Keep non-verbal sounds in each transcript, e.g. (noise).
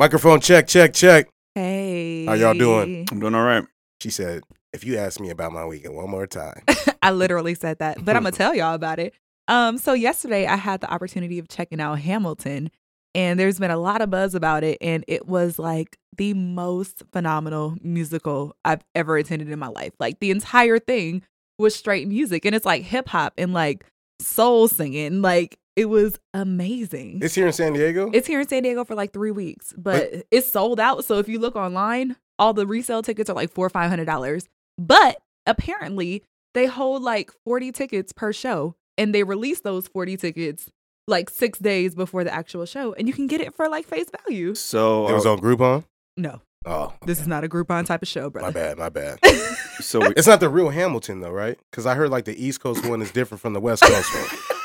Microphone check, check, check. Hey. How y'all doing? I'm doing all right. She said, if you ask me about my weekend one more time. (laughs) I literally said that, but I'm gonna (laughs) tell y'all about it. Um, so yesterday I had the opportunity of checking out Hamilton, and there's been a lot of buzz about it, and it was like the most phenomenal musical I've ever attended in my life. Like the entire thing was straight music, and it's like hip hop and like soul singing. Like it was amazing. it's here in San Diego? It's here in San Diego for like three weeks, but it's sold out. So if you look online, all the resale tickets are like four or five hundred dollars. But apparently, they hold like forty tickets per show, and they release those forty tickets like six days before the actual show, and you can get it for like face value. So, it was on Groupon? No, Oh, this is not a Groupon type of show, my bad, my bad. (laughs) so we, It's not the real Hamilton though, right? Because I heard like the East Coast one is different from the West Coast one. (laughs)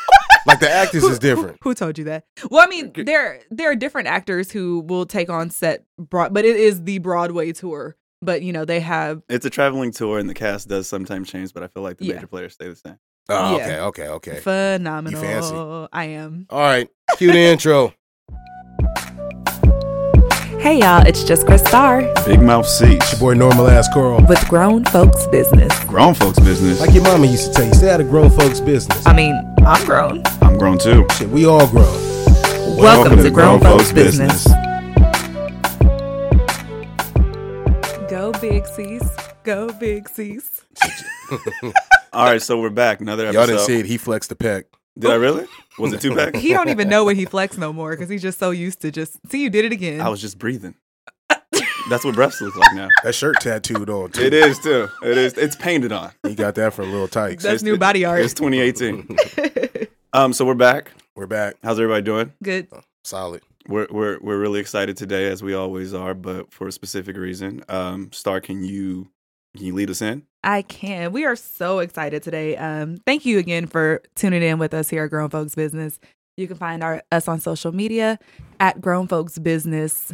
like the actors is different. Who told you that? Well, I mean, there there are different actors who will take on set, broad, but it is the Broadway tour. But you know, they have it's a traveling tour, and the cast does sometimes change, but I feel like the Yeah. major players stay the same. Oh, Yeah. okay, okay, okay. phenomenal. fancy. I am. All right, cue the intro. Hey y'all, it's just Chris Starr Big mouth seats. Your boy Normal Ass Carl. with Grown Folks Business. Grown folks' business. Like your mama used to tell you, stay out of grown folks' business. I mean, I'm grown. I'm grown too. Shit, we all grown. Welcome, to, Grown, Folks, Business. Go Big C's. Go Big C's. (laughs) All right, so we're back. Another episode. Y'all didn't see it. He flexed the peck. Did I really? Was it two (laughs) pack? He don't even know when he flex no more because he's just so used to just see you did it again. I was just breathing. That's what breaths look like now. That shirt tattooed on too. It is too. It is. It's painted on. He got that from Little Tikes. That's It's- new body art. It's 2018. (laughs) Um, so we're back. We're back. How's everybody doing? Good. Solid. We're we're we're really excited today, as we always are, but for a specific reason. Um, Star, can you can you lead us in? I can. We are so excited today. Um, thank you again for tuning in with us here at Grown Folks Business. You can find our us on social media at Grown Folks Business,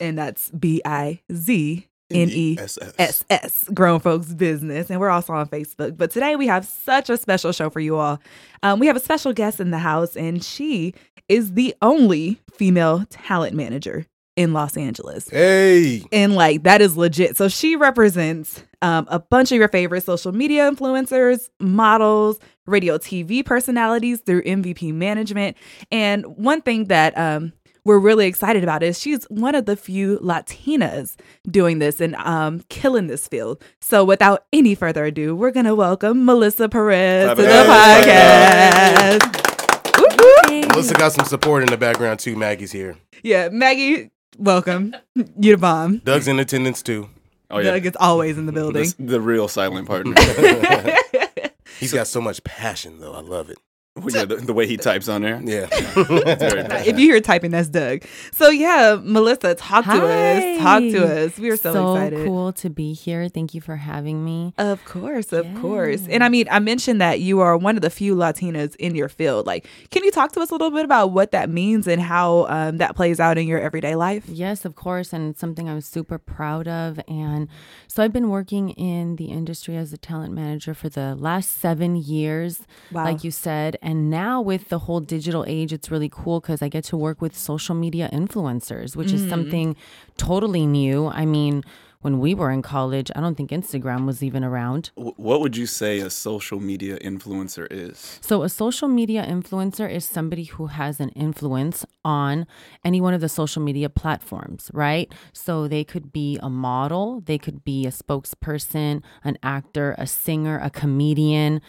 and that's B I Z N E S S, Grown Folks Business, and we're also on Facebook. But today we have such a special show for you all. Um, we have a special guest in the house, and she is the only female talent manager in Los Angeles. Hey. And like that is legit. So she represents um, a bunch of your favorite social media influencers, models, radio TV personalities through MVP management. And one thing that um, we're really excited about is she's one of the few Latinas doing this and um, killing this field. So without any further ado, we're going to welcome Melissa Perez Clap to the up. podcast. Whoop, whoop. Melissa got some support in the background too. Maggie's here. Yeah, Maggie, welcome. You're the bomb. Doug's in attendance too. Oh yeah, Doug is always in the building. This- the real silent partner. (laughs) (laughs) He's got so much passion though. I love it. Well, yeah, the, the way he types on there. Yeah. if you hear typing, that's Doug. So yeah, Melissa, talk to us. Talk to us. We are so, excited. cool to be here. Thank you for having me. Of course, of course. And I mean, I mentioned that you are one of the few Latinas in your field. Like, can you talk to us a little bit about what that means and how um, that plays out in your everyday life? Yes, of course, and it's something I'm super proud of. And so I've been working in the industry as a talent manager for the last seven years, Wow. like you said. And now with the whole digital age, it's really cool because I get to work with social media influencers, which is mm. something totally new. I mean, when we were in college, I don't think Instagram was even around. What would you say a social media influencer is? So, a social media influencer is somebody who has an influence on any one of the social media platforms, right? So, they could be a model, they could be a spokesperson, an actor, a singer, a comedian.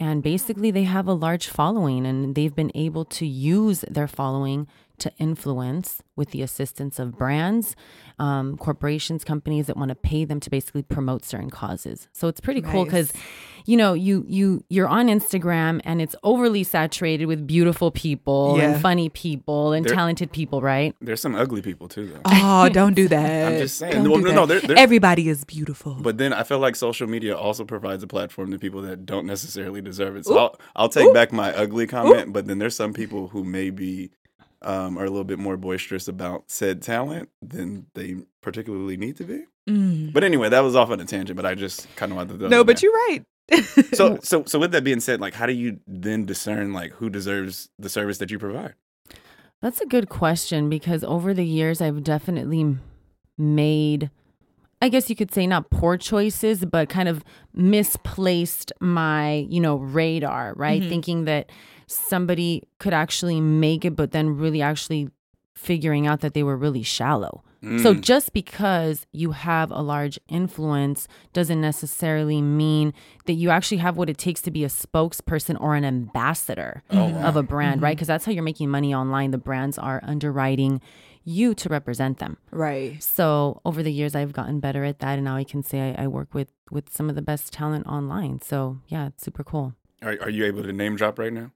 And basically, they have a large following and they've been able to use their following to influence with the assistance of brands, um, corporations, companies that want to pay them to basically promote certain causes. So it's pretty cool because, you know, you you you're on Instagram and it's overly saturated with beautiful people Yeah. and funny people and There- talented people, right? There's some ugly people too, though. (laughs) Oh, don't do that. I'm just saying. Don't Well, do no, that. no, there- there- Everybody is beautiful. But then I feel like social media also provides a platform to people that don't necessarily deserve it. So I'll, I'll take back my ugly comment, but then there's some people who maybe um, are a little bit more boisterous about said talent than they particularly need to be. Mm. But anyway, that was off on a tangent, but I just kind of wanted to throw No, but in. you're right. So, (laughs) so, so with that being said, like, how do you then discern like who deserves the service that you provide? That's a good question because over the years, I've definitely made, I guess you could say not poor choices, but kind of misplaced my, you know, radar, right? Thinking that somebody could actually make it, but then really actually figuring out that they were really shallow. So Mm. just because you have a large influence doesn't necessarily mean that you actually have what it takes to be a spokesperson or an ambassador of a brand, right? Because that's how you're making money online. The brands are underwriting you to represent them. Right. So over the years, I've gotten better at that, and now I can say I, I work with with some of the best talent online. So yeah, it's super cool. Are, are you able to name drop right now?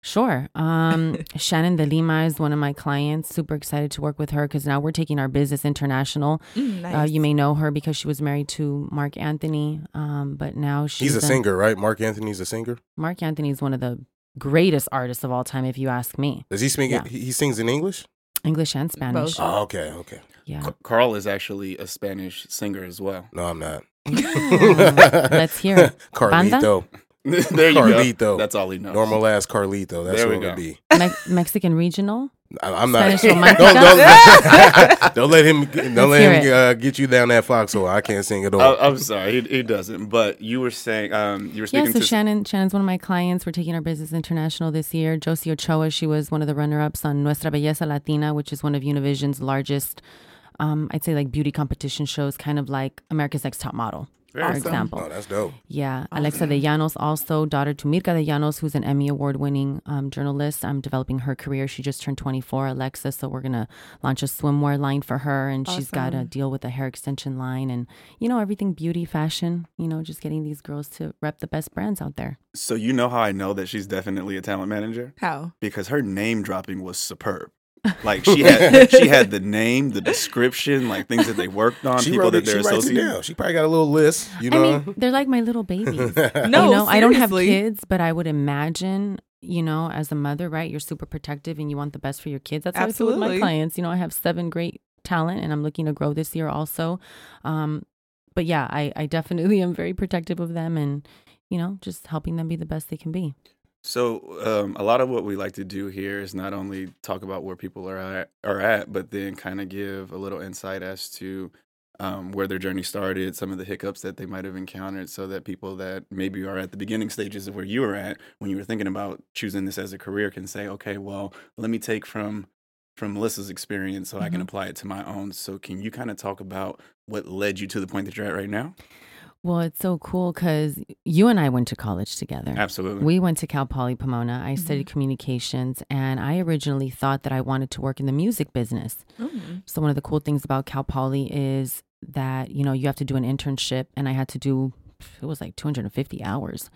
Sure. Um, (laughs) Shannon De Lima is one of my clients. Super excited to work with her because now we're taking our business international. Mm, Uh, you may know her because she was married to Marc Anthony, um, but now she's He's a in- singer, right? Marc Anthony's a singer. Marc Anthony is one of the greatest artists of all time, if you ask me. Does he speak? Yeah. He, he sings in English. English and Spanish. Both. Oh, okay, okay. Yeah. Ca- Carl is actually a Spanish singer as well. No, I'm not. (laughs) (laughs) Let's hear it. (laughs) Carlito, (laughs) there you Carlito. go. That's all he knows. normal ass Carlito. That's There we what it would go. be. Me- Mexican regional. I, I'm not. Spanish Don't, romantica. don't, don't let him. Don't Let's let him uh, get you down that foxhole. I can't sing at all. I, I'm sorry, he, he doesn't. But you were saying, um, you were Yeah, speaking so to Shannon, Shannon's one of my clients. We're taking our business international this year. Josie Ochoa, she was one of the runner-ups on Nuestra Belleza Latina, which is one of Univision's largest, um, I'd say like beauty competition shows, kind of like America's Next Top Model, for Very example. oh, that's dope. Yeah, Alexa de Llanos, also daughter to Myrka de Llanos, who's an Emmy award-winning um, journalist. I'm developing her career. She just turned 24, Alexa, so we're gonna launch a swimwear line for her, and she's got a deal with a hair extension line, and you know everything beauty, fashion. You know, just getting these girls to rep the best brands out there. So you know how I know that she's definitely a talent manager How? because her name dropping was superb. Like she had, she had the name, the description, like things that they worked on, She people wrote that it. She they're it associated. She probably got a little list. You know. I mean, they're like my little babies. (laughs) No, you know, I don't have kids, but I would imagine, you know, as a mother, right, you're super protective and you want the best for your kids. That's how I feel with my clients. You know, I have seven great talent and I'm looking to grow this year also. Um, but yeah, I, I definitely am very protective of them and, you know, just helping them be the best they can be. So um, a lot of what we like to do here is not only talk about where people are at, are at, but then kind of give a little insight as to um, where their journey started, some of the hiccups that they might have encountered, so that people that maybe are at the beginning stages of where you were at when you were thinking about choosing this as a career can say, okay, well, let me take from from Melissa's experience so I can Mhm. apply it to my own. So can you kind of talk about what led you to the point that you're at right now? Well, it's so cool because you and I went to college together. Absolutely. We went to Cal Poly Pomona. I studied communications, and I originally thought that I wanted to work in the music business. Mm. So one of the cool things about Cal Poly is that you know you have to do an internship, and I had to do it was like 250 hours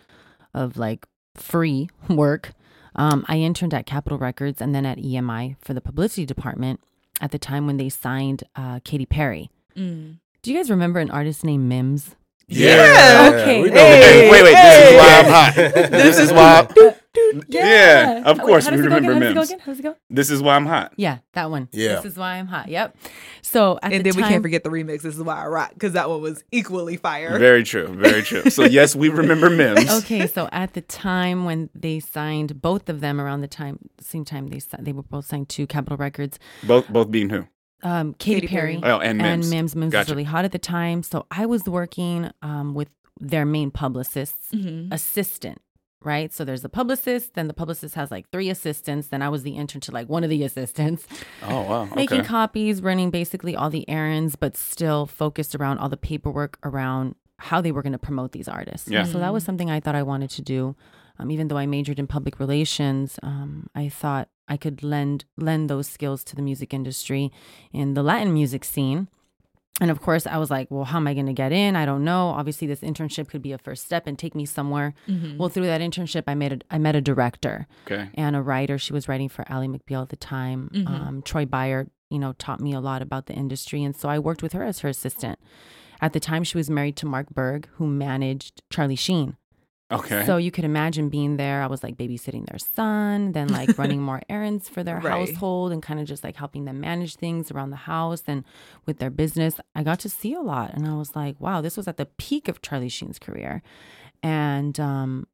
of like free (laughs) work. Um, I interned at Capitol Records and then at EMI for the publicity department at the time when they signed uh, Katy Perry. Mm. Do you guys remember an artist named Mims? Yeah, okay. we Hey, the wait, wait, this is why I'm hot. (laughs) This is why. I'm... (laughs) Yeah, of Wait, course how we does it go remember again? How does it go Mims. again? How does it go? This is why I'm hot. Yeah, that one. Yeah. This is why I'm hot. Yep. So at And the then we can't forget the remix. This is why I rock because that one was equally fire. Very true. Very true. So yes, we remember Mims. (laughs) okay, so at the time when they signed both of them around the time same time they si- they were both signed to Capitol Records. Both both being who? Um, Katy, Katy Perry, Perry. Oh, and Mims. and Mims. Mims was really hot at the time, so I was working um, with their main publicist's Mhm. assistant. Right, so there's the publicist. Then the publicist has like three assistants. Then I was the intern to like one of the (laughs) assistants. Oh wow. (laughs) making Okay. copies, running basically all the errands, but still focused around all the paperwork around how they were going to promote these artists. Yeah. So that was something I thought I wanted to do. Um, even though I majored in public relations, um, I thought I could lend lend those skills to the music industry in the Latin music scene. And of course, I was like, well, how am I going to get in? I don't know. Obviously, this internship could be a first step and take me somewhere. Mhm. Well, through that internship, I made a, I met a director Okay. and a writer. She was writing for Ally McBeal at the time. Mhm. Um, Troy Beyer, you know, taught me a lot about the industry. And so I worked with her as her assistant. At the time, she was married to Mark Burg, who managed Charlie Sheen. Okay. So you could imagine being there. I was like babysitting their son, then like (laughs) running more errands for their Right. household and kind of just like helping them manage things around the house and with their business. I got to see a lot. And I was like, wow, this was at the peak of Charlie Sheen's career. And um,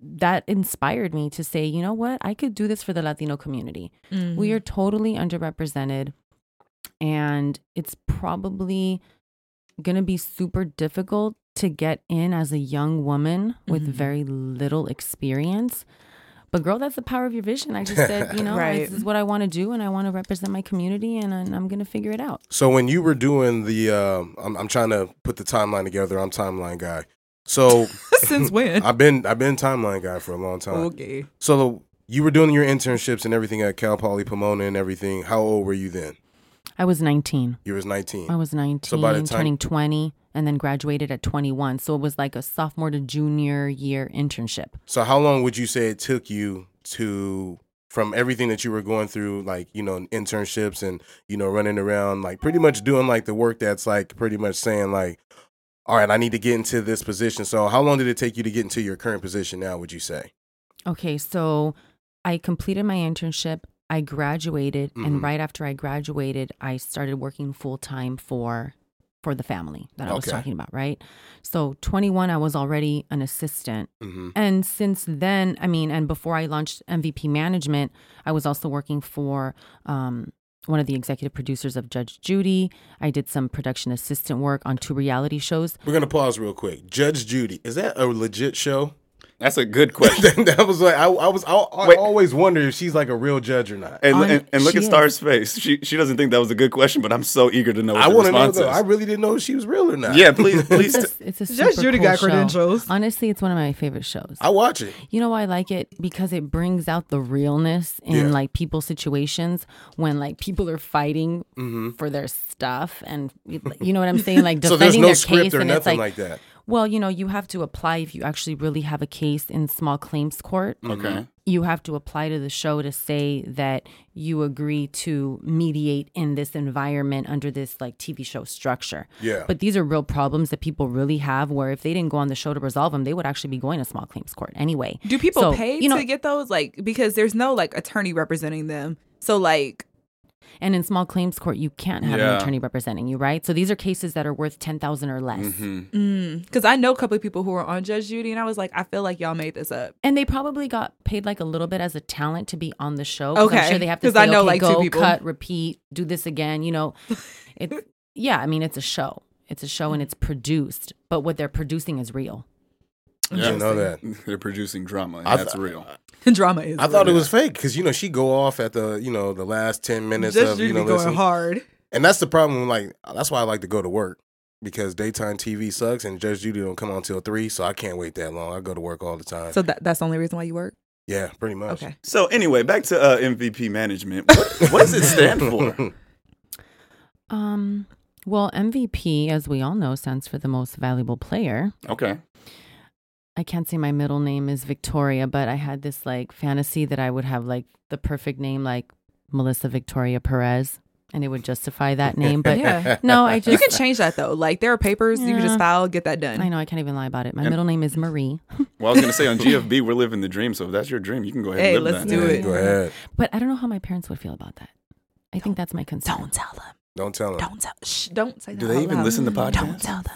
that inspired me to say, you know what, I could do this for the Latino community. Mm-hmm. We are totally underrepresented, and it's probably going to be super difficult to get in as a young woman with Mhm. very little experience. But girl, that's the power of your vision. I just said, (laughs) you know, Right. this is what I want to do, and I want to represent my community, and, I- I'm going to figure it out. So when you were doing the, um, I'm, I'm trying to put the timeline together. I'm timeline guy. So (laughs) Since (laughs) when? I've been I've been timeline guy for a long time. okay. So you were doing your internships and everything at Cal Poly Pomona and everything. How old were you then? I was 19. You was 19. I was 19, So by the time- turning 20, and then graduated at 21. So it was like a sophomore to junior year internship. So how long would you say it took you to from everything that you were going through, like you know internships and you know running around, like pretty much doing like the work that's like pretty much saying like, all right, I need to get into this position. So how long did it take you to get into your current position now? Would you say? Okay, so I completed my internship. I graduated, Mhm. and right after I graduated, I started working full time for for the family that I was Okay. talking about. Right. So 21, I was already an assistant, Mm-hmm. and since then, I mean, and before I launched MVP Management, I was also working for. Um, one of the executive producers of Judge Judy. I did some production assistant work on two reality shows. We're gonna pause real quick. Judge Judy, is that a legit show? That's a good (laughs) question. that was like I, I was I, I Wait. always wonder if she's like a real judge or not. And, On- and, and look she at is. Star's face. She she doesn't think that was a good question, but I'm so eager to know what I want to know though. I really didn't know if she was real or not. yeah, please, please. It's a, it's a Judge super Judy cool got show. credentials. Honestly, it's one of my favorite shows. I watch it. You know why I like it? Because it brings out the realness in Yeah. like people's situations when like people are fighting Mm-hmm. for their stuff and you know what I'm saying? Like (laughs) So defending there's no their script case or and it's nothing like, like that. Well, you know, you have to apply if you actually really have a case in small claims court. okay. Mm-hmm. You have to apply to the show to say that you agree to mediate in this environment under this like TV show structure. Yeah. But these are real problems that people really have where if they didn't go on the show to resolve them, they would actually be going to small claims court anyway. Do people So, pay you know- to get those? Like because there's no like attorney representing them. So like And in small claims court, you can't have Yeah. an attorney representing you, right? So these are cases that are worth ten thousand or less, mm-hmm. mm. because I know a couple of people who were on Judge Judy, and I was like, I feel like y'all made this up. and they probably got paid like a little bit as a talent to be on the show. 'cause I'm Okay. sure they have to 'Cause say, I know, okay, like, two go, people. cut, repeat, do this again. You know, (laughs) it's yeah. I mean, it's a show. It's a show and it's produced, but what they're producing is real. I know that. (laughs) They're producing drama, and that's th- real. (laughs) Drama is. I thought it was fake because you know she go off at the you know the last ten minutes Judge of Judy you know be going listen. hard. and that's the problem. Like that's why I like to go to work because daytime TV sucks and Judge Judy don't come on till three, so I can't wait that long. I go to work all the time. So that that's the only reason why you work. yeah, pretty much. Okay. So anyway, back to uh, MVP management. What, what does it stand for? (laughs) Um, well, MVP, as we all know, stands for the most valuable player. Okay. I can't say my middle name is Victoria, but I had this like fantasy that I would have like the perfect name, like Melissa Victoria Perez, and it would justify that name. But (laughs) Yeah. no, I You can change that though. Like there are papers you can just file, get that done. I know I can't even lie about it. My And- middle name is Marie, (laughs) Well, I was gonna say on GFB we're living the dream. So if that's your dream, you can go ahead Hey, and live let's that. do Yeah, it. Go ahead. but I don't know how my parents would feel about that. I think that's my concern. Don't tell them. Don't tell them. Don't tell. Shh, don't say that. Do that they out even loud. listen to podcasts? Don't tell them.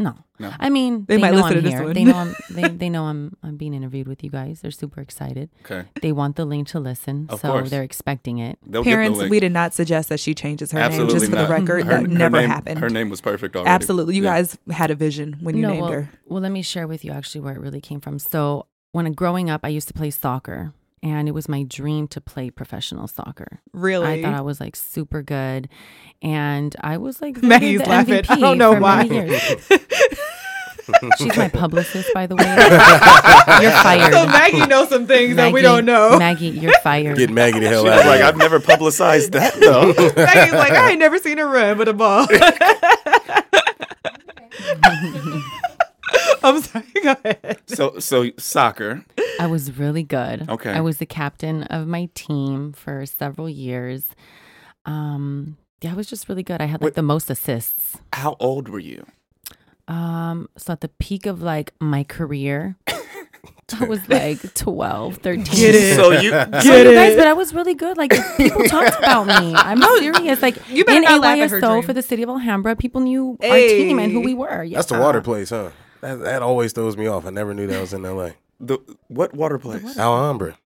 No. No. I mean, They they, might know listen I'm to this here. one. They know I'm. (laughs) They, they know I'm. I'm being interviewed with you guys. They're super excited. Okay. They want the link to listen, Of so course. they're expecting it. They'll Parents, get the link. we did not suggest that she changes her Absolutely name. Just for not. the record, Her- that her never name- happened. Her name was perfect already. Absolutely, you Yeah. guys had a vision when you no, named well, her. well, let me share with you actually where it really came from. So when I'm growing up, I used to play soccer, and it was my dream to play professional soccer. Really? I thought I was like super good, and I was like (laughs) Maggie's the laughing. I MVP don't know for why. many years. (laughs) (laughs) She's my (laughs) publicist, by the way. You're (laughs) fired. so Maggie knows some things that we don't know. Maggie, you're fired. Get Maggie the hell out was like. I've never publicized that though. Maggie's like, I ain't never seen her run with a ball. I'm sorry. Go ahead. so so soccer. I was really good. Okay. I was the captain of my team for several years. Um, yeah, I was just really good. I had like Wait. the most assists. How old were you? Um, so at the peak of like my career, (laughs) I was like 12, 13. Get it. So you (laughs) So Get you guys, it. but I was really good. Like people talked about me. (laughs) I'm serious. Like You better in not laugh at her AYSO for the city of Alhambra, people knew our team and who we were. Yeah. That's the water place, huh? That, that always throws me off. I never knew that was in L.A. The what water place? Alhambra.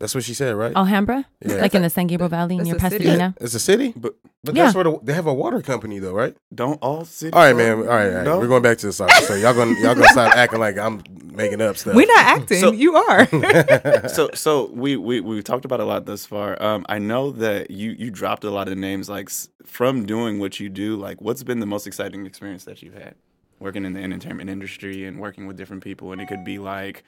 That's what she said, right? Alhambra, Yeah. like in the San Gabriel Valley That's near a city. Pasadena. It's a city, But but Yeah. that's where the, they have a water company, though, right? don't all cities? All right, man. All right, all right. No? we're going back to the soccer. So y'all gonna y'all gonna stop acting like I'm making up stuff. We're not acting. So- you are. (laughs) so so we we we talked about a lot thus far. Um, I know that you you dropped a lot of names like from doing what you do. Like, what's been the most exciting experience that you've had working in the entertainment industry and working with different people? And it could be like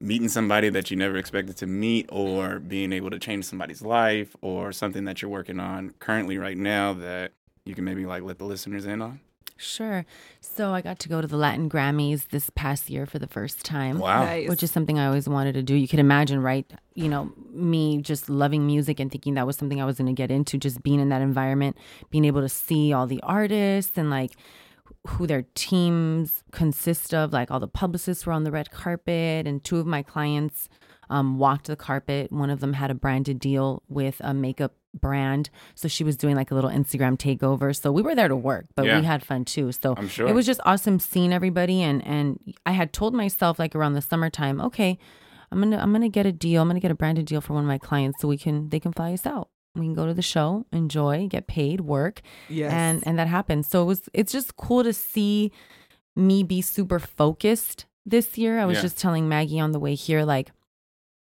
meeting somebody that you never expected to meet, or being able to change somebody's life, or something that you're working on currently right now that you can maybe like let the listeners in on. Sure. So I got to go to the Latin Grammys this past year for the first time. Wow. Nice. Which is something I always wanted to do. You could imagine, right? You know, me just loving music and thinking that was something I was going to get into, just being in that environment, being able to see all the artists and like who their teams consist of. Like all the publicists were on the red carpet, and two of my clients um, walked the carpet. One of them had a branded deal with a makeup brand. So she was doing like a little Instagram takeover. So we were there to work, but Yeah. we had fun too. So I'm sure. it was just awesome seeing everybody and and I had told myself like around the summertime, okay, I'm gonna I'm gonna get a deal. I'm gonna get a branded deal for one of my clients so we can they can fly us out. We can go to the show, enjoy, get paid, work, yes. and and that happened. So it was it's just cool to see me be super focused this year. I was Yeah. just telling Maggie on the way here, like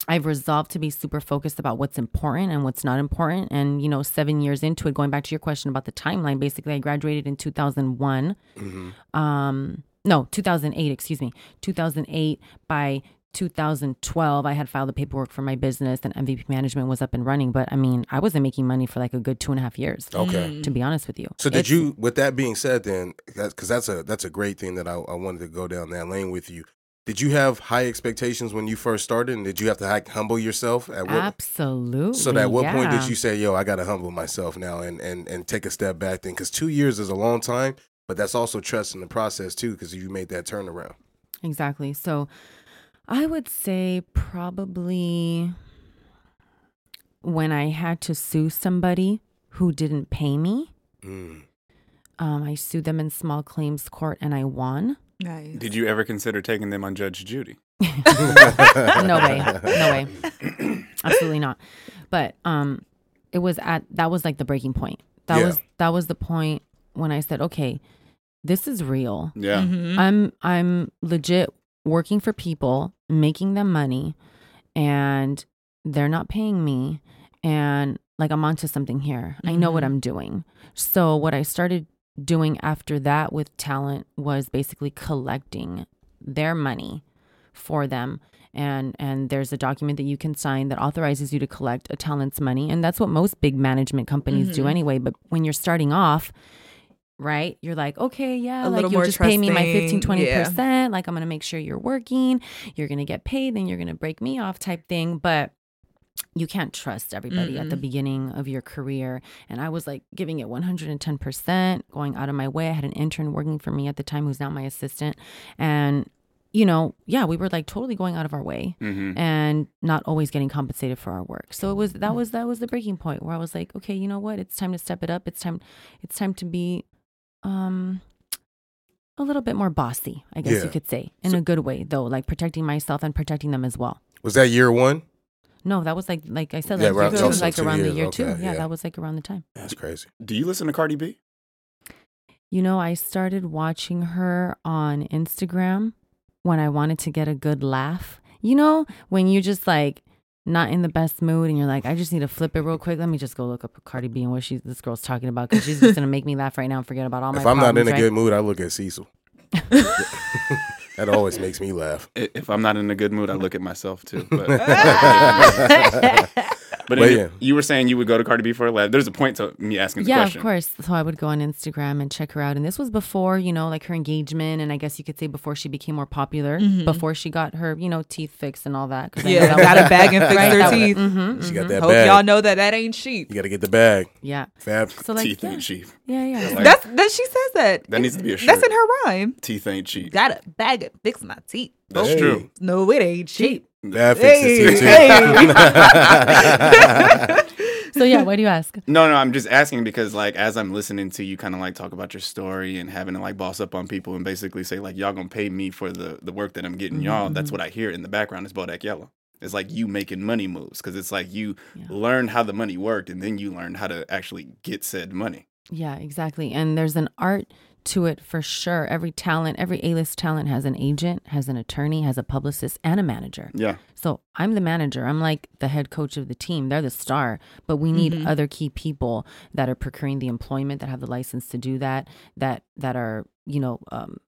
I've resolved to be super focused about what's important and what's not important. And you know, seven years into it, going back to your question about the timeline, basically, I graduated in 2001 Mhm. um no 2008 excuse me 2008 by 2012 i had filed the paperwork for my business and mvp management was up and running but i mean i wasn't making money for like a good two and a half years Okay. Mm. to be honest with you So did It's- you? With that being said, then, because that's a that's a great thing that I, I wanted to go down that lane with you. Did you have high expectations when you first started, and did you have to like, humble yourself at what? absolutely So at what point did you say, "Yo, I got to humble myself now and and and take a step back"? Then, because two years is a long time, but that's also trust in the process too, because you made that turnaround. exactly so i would say probably when i had to sue somebody who didn't pay me Mm. um, i sued them in small claims court and i won nice. Did you ever consider taking them on Judge Judy? (laughs) no way no way (coughs) absolutely not but um it was at that was like the breaking point that Yeah. was that was the point when i said okay this is real Yeah. Mhm. i'm i'm legit working for people making them money and they're not paying me and like i'm onto something here. I know what Mhm. i'm doing. So what i started doing after that with talent was basically collecting their money for them. And and there's a document that you can sign that authorizes you to collect a talent's money. And that's what most big management companies do Mhm. anyway. But when you're starting off right? You're like okay yeah A like you'll just pay me my trusting, 15 20 yeah. percent. Like i'm gonna make sure you're working. You're gonna get paid then you're gonna break me off type thing. But you can't trust everybody at the beginning of your career. And i was like giving it 110% going out of my way. I had an intern working for me at the time who's now my assistant. And you know yeah we were like totally going out of our way hmm and not always getting compensated for our work. So it was that was that was the breaking point where I was like, okay, you know what? It's time to step it up. It's time it's time to be um a little bit more bossy, I guess Yeah. you could say. In So- a good way though, like protecting myself and protecting them as well. Was that year one? No, that was like like I said, Yeah, like, around- it was like two around the year too. okay, Yeah, yeah. that was like around the time. That's crazy. Do you listen to Cardi B? You know, I started watching her on Instagram when I wanted to get a good laugh. You know, when you just like not in the best mood and you're like, I just need to flip it real quick. Let me just go look up Cardi B and what she's this girl's talking about because she's just gonna make me laugh right now and forget about all my if I'm not in problems, a right? good mood, I look at Cecil. (laughs) that always makes me laugh. If I'm not in a good mood, I look at myself too. But, (laughs) (laughs) but Well, in- yeah. you were saying you would go to Cardi B for a laugh. There's a point to me asking the yeah, question. of course. So I would go on Instagram and check her out. And this was before, you know, like her engagement. And I guess you could say before she became more popular, Mhm. before she got her, you know, teeth fixed and all that. 'Cause I Yeah, that got a bag and fix Right, their that was- teeth. mhm, She got mhm. that Hope bag. y'all know that that ain't cheap. You got to get the bag. Yeah. Fab. So like, Teeth yeah, ain't cheap. yeah, yeah. Like- That's that she says that. That needs to be a shirt. That's in her rhyme. Teeth ain't cheap. Got a bag and fix my teeth. That's Hey. true. No, it ain't cheap. That Hey, fixes it too. hey. (laughs) So yeah, why do you ask? No, no, I'm just asking because like as I'm listening to you kind of like talk about your story and having to like boss up on people and basically say like y'all gonna pay me for the the work that I'm getting y'all. Mm-hmm. That's what I hear in the background is Bodak Yellow. It's like you making money moves because it's like you Yeah. learn how the money worked and then you learn how to actually get said money. Yeah, exactly. And there's an art to it for sure. Every talent, every A-list talent has an agent, has an attorney, has a publicist, and a manager. Yeah. So I'm the manager. I'm like the head coach of the team. They're the star, but we need other key people that are procuring the employment, that have the license to do that, that that are you know um,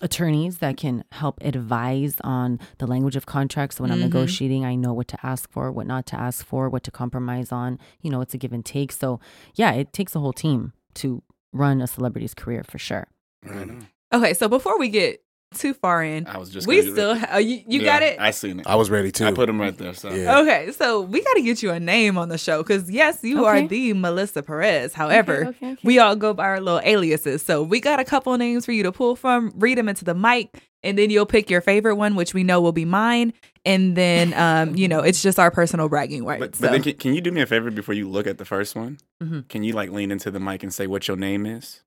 attorneys that can help advise on the language of contracts. So when I'm Mhm. negotiating, I know what to ask for, what not to ask for, what to compromise on. You know, it's a give and take. So yeah, it takes a whole team to run a celebrity's career for sure. I know. Okay, so before we get too far in, I was just we gonna- still ha- uh, you, you Yeah, got it. I seen it. I was ready too. I put him right there. So Yeah. Okay, so we got to get you a name on the show because yes, you are the Melissa Perez. However, Okay, okay, okay. we all go by our little aliases. So we got a couple names for you to pull from. Read them into the mic, and then you'll pick your favorite one, which we know will be mine. And then, um, you know, it's just our personal bragging rights. But, so. but then can, can you do me a favor before you look at the first one? Mhm. Can you like lean into the mic and say what your name is?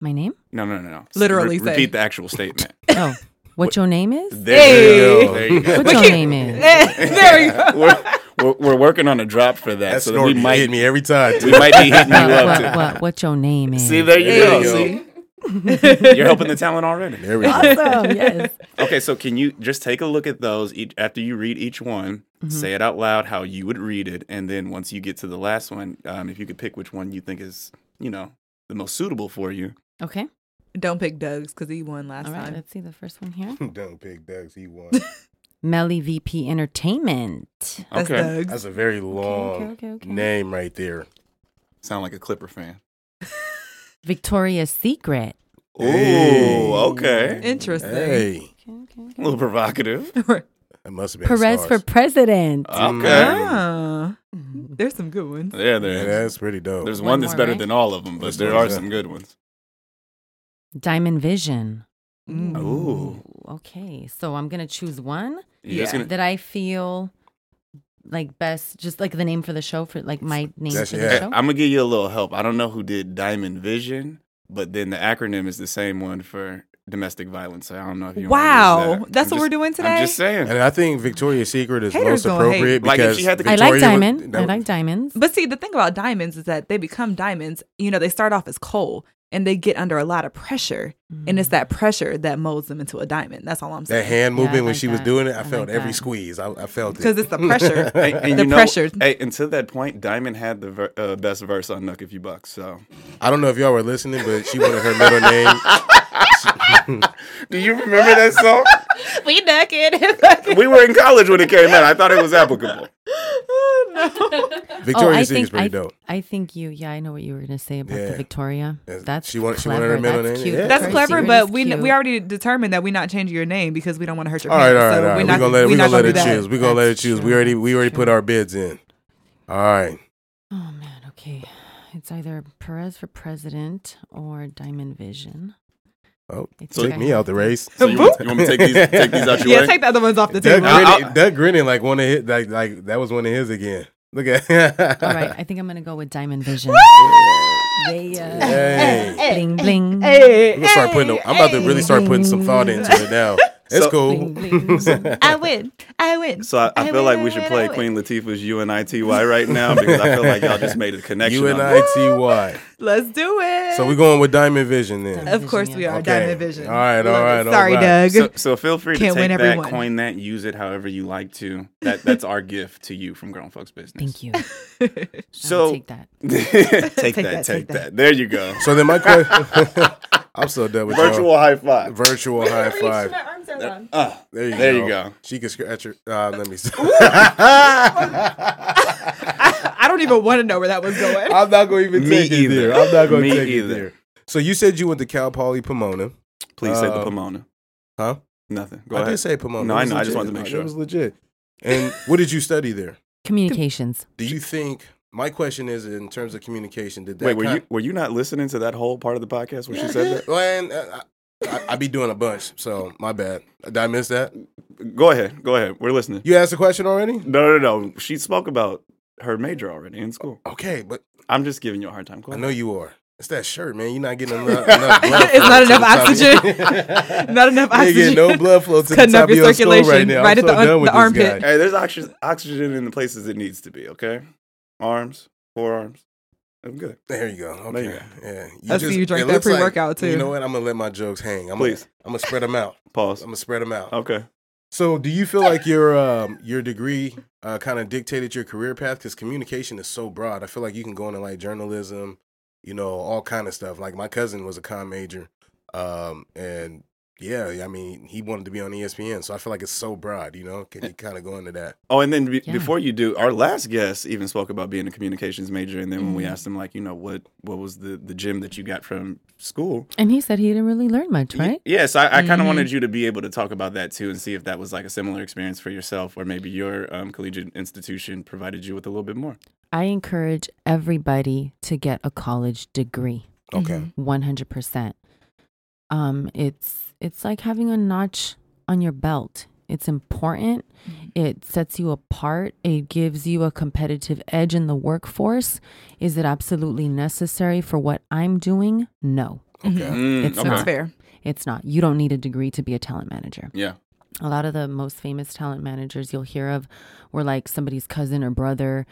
My name? No, no, no, no. S- Literally say. repeat the actual statement. (laughs) Oh, (laughs) what your name is? There Hey. you go. There you go. What your name is? (laughs) there you go. we're, we're, we're working on a drop for that, That so that we might hit me every time. we might be hitting you What, up. what, too. what, what your name is? See, there you There go. you See? go. You're helping the talent already. There we go. Awesome. yes. Okay, so can you just take a look at those each, after you read each one, Mm-hmm. say it out loud how you would read it, and then once you get to the last one, um, if you could pick which one you think is, you know, the most suitable for you. Okay. Don't pick Doug's because he won last All right. time. Let's see the first one (laughs) here. Don't pick Doug's. He won. (laughs) Melly VP Entertainment. That's okay, Doug's. That's a very long okay, okay, okay. name right there. sound like a Clipper fan. Victoria's Secret. Ooh, Hey. okay, Interesting. Hey, Okay, okay, okay. a little provocative. (laughs) that must have been Perez for president. Okay, Ah, Mhm. there's some good ones. there, Yeah, that's pretty dope. There's One one that's more, better right? than all of them, but Which there are is some good ones. Diamond Vision. Mm. Ooh. Okay. So I'm going to choose one Yeah. gonna- that I feel like best, just like the name for the show, for like my name That's- for yeah. the I'm gonna give you a little help. I don't know who did Diamond Vision, but then the acronym is the same one for domestic violence. I don't know if you. wanna use Wow, that. that's I'm what we're doing today. I'm just saying. And I think Victoria's Secret is Haters most gonna hate. appropriate Like, if because she had the- I like Victoria would- diamond. I like diamonds. But see, the thing about diamonds is that they become diamonds. You know, they start off as coal and they get under a lot of pressure, and it's that pressure that molds them into a diamond. That's all I'm saying that saying. hand Yeah, I movement when like she was doing it, I, I felt like every that. squeeze. I, I felt it Because it's the (laughs) pressure. (laughs) And, and the you know, pressure. Hey, and to that point, Diamond had the ver- uh, best verse on Knuck If You Bucks. So, I don't know if y'all were listening, but she wanted her middle name. (laughs) do you remember that song? we naked. we were in college when it came out. I thought it was applicable. (laughs) Victoria's oh, I Secret's think pretty I, dope. I think you. Yeah, I know what you were gonna say about Yeah. the Victoria. That's- That's she wanted- she clever. wanted her middle That's name. cute. Yeah. That's Very clever, but we cute. we already determined that we're not changing your name because we don't want to hurt your All right, parents. all right, so all right. We're We're not, gonna let we're not gonna let do her choose. We're gonna let her choose. We already we already put our bids in. All right. Oh man. Okay. It's either Perez for president or Diamond Vision. Oh, I take think I me out the race. So you want, (laughs) you want me to take these, take these out your (laughs) Yeah, way? take the other ones off the Doug table. I'll- grinning, Doug grinning like one of his like like that was one of his again. Look at (laughs) All right. I think I'm gonna go with Diamond Vision. yeah. Hey. Bling bling. Hey, I'm gonna start putting. a- I'm about to really start putting some thought into it now. It's So- cool. Bling, (laughs) bling. I win. I win. So I, I feel like we should play Queen Latifah's UNITY right now because I feel (laughs) like y'all just made a connection. U on I T Y. (laughs) Let's do it. So we're going with Diamond Vision then. Diamond Of course Vision, we are. Okay. Diamond Vision. All right, all Love it. right, all Sorry, right. Doug. So, so feel free to Can't take win that, everyone. coin that, use it however you like to. That that's our gift to you from Grown Folks Business. Thank you. So take that. take, that, that, take take that. that. There you go. So then my question. I'm so done with Virtual high five. virtual high five. Uh, There you go. There go. you go. She can scratch her. Uh, let me. See. I don't even want to know where that was going. I'm not going to even Me take it either. there. I'm not going to take either. it there. So you said you went to Cal Poly Pomona, Please say the Uh, Pomona. huh? Nothing. Go I ahead. did say Pomona. No, I was know. I just wanted to make sure It was legit. And what did you study there? Communications. Do you think? My question is, in terms of communication, did that? Wait, were kind- you were you not listening to that whole part of the podcast where she said that? (laughs) Well, and, uh, I, I be doing a bunch, so my bad. Did I miss that? Go ahead. Go ahead. We're listening. You asked a question already? No, no, no. She spoke about her major already in school. Okay, but I'm just giving you a hard time. Go I ahead. know you are. It's that shirt, man. You're not getting (laughs) enough, enough blood. It's not enough the top oxygen. (laughs) Not enough You ain't getting oxygen. no blood flow to the Cutting top up of your your skull right circulation now. right I'm at so the un- done with the this armpit. guy. Hey, there's oxygen, oxygen in the places it needs to be. Okay, arms, forearms. I'm good. There you go. Okay. you go. Yeah. I see you drank it that looks like- pre-workout, You too. You know what? I'm gonna let my jokes hang. I'm Please. Gonna, I'm gonna spread them out. Pause. I'm gonna spread them out. Okay. So, do you feel like your um, your degree uh, kind of dictated your career path? Because communication is so broad. I feel like you can go into like journalism, you know, all kind of stuff. Like my cousin was a com major, um, and yeah, I mean, he wanted to be on ESPN. So I feel like it's so broad. You know, can you kind of go into that? Oh, and then be- Yeah. before you do, our last guest even spoke about being a communications major, and then when we Mhm. asked him, like, you know, what what was the the gym that you got from school? And he said he didn't really learn much, right? Yes, I, I kind of Mhm. wanted you to be able to talk about that too, and see if that was like a similar experience for yourself, or maybe your um, collegiate institution provided you with a little bit more. I encourage everybody to get a college degree. Okay. Mhm. 100%. Um it's it's like having a notch on your belt. It's important. Mhm. It sets you apart. It gives you a competitive edge in the workforce. Is it absolutely necessary for what I'm doing? No. Okay. Mhm. Mm, It's okay. That's not. fair. It's not. You don't need a degree to be a talent manager. Yeah. a lot of the most famous talent managers you'll hear of were like somebody's cousin or brother,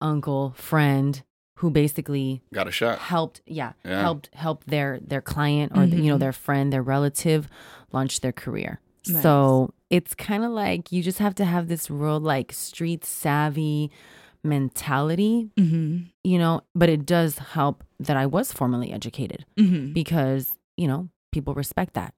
uncle, friend who basically Got a shot. helped yeah, Yeah. helped help their their client or the, you know Mhm. their friend, their relative launch their career. Nice. So, it's kind of like you just have to have this real like street savvy mentality, Mm-hmm. you know, but it does help that I was formally educated Mm-hmm. because, you know, people respect that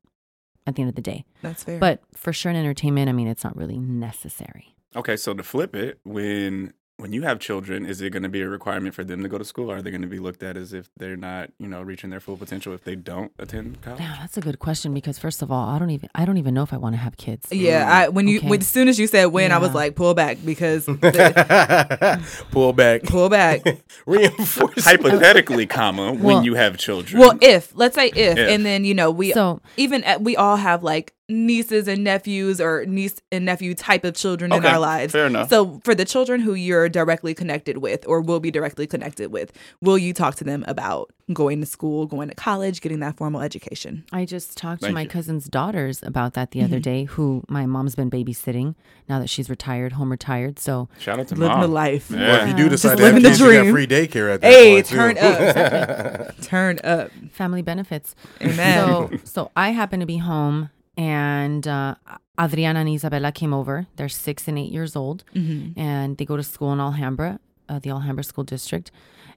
at the end of the day. That's fair. But for sure in entertainment, I mean, it's not really necessary. Okay, so to flip it, when when you have children, is it going to be a requirement for them to go to school? Or are they going to be looked at as if they're not, you know, reaching their full potential if they don't attend college? Yeah, that's a good question because first of all, I don't even I don't even know if I want to have kids. yeah, mm. I when you Okay. when, as soon as you said when, I was like pull back because (laughs) the- Pull back. pull back. (laughs) Reinforce. Hypothetically, (laughs) comma, when you have children. Well, if let's say if, If. and then you know we So even at, we all have like nieces and nephews or niece and nephew type of children in our lives. fair enough. So for the children who you're directly connected with or will be directly connected with, will you talk to them about going to school, going to college, getting that formal education? I just talked to my you. cousin's daughters about that the other Mhm. day, who my mom's been babysitting now that she's retired, home retired. So Shout out to Living mom. the life. Yeah. Well, if you do decide Just to have living the kids, you got dream. free daycare at that Hey, point, too. turn up. (laughs) Turn up. family benefits. Amen. So so I happen to be home and uh, Adriana and Isabella came over. They're six and eight years old. Mhm. and they go to school in Alhambra, uh, the Alhambra School District.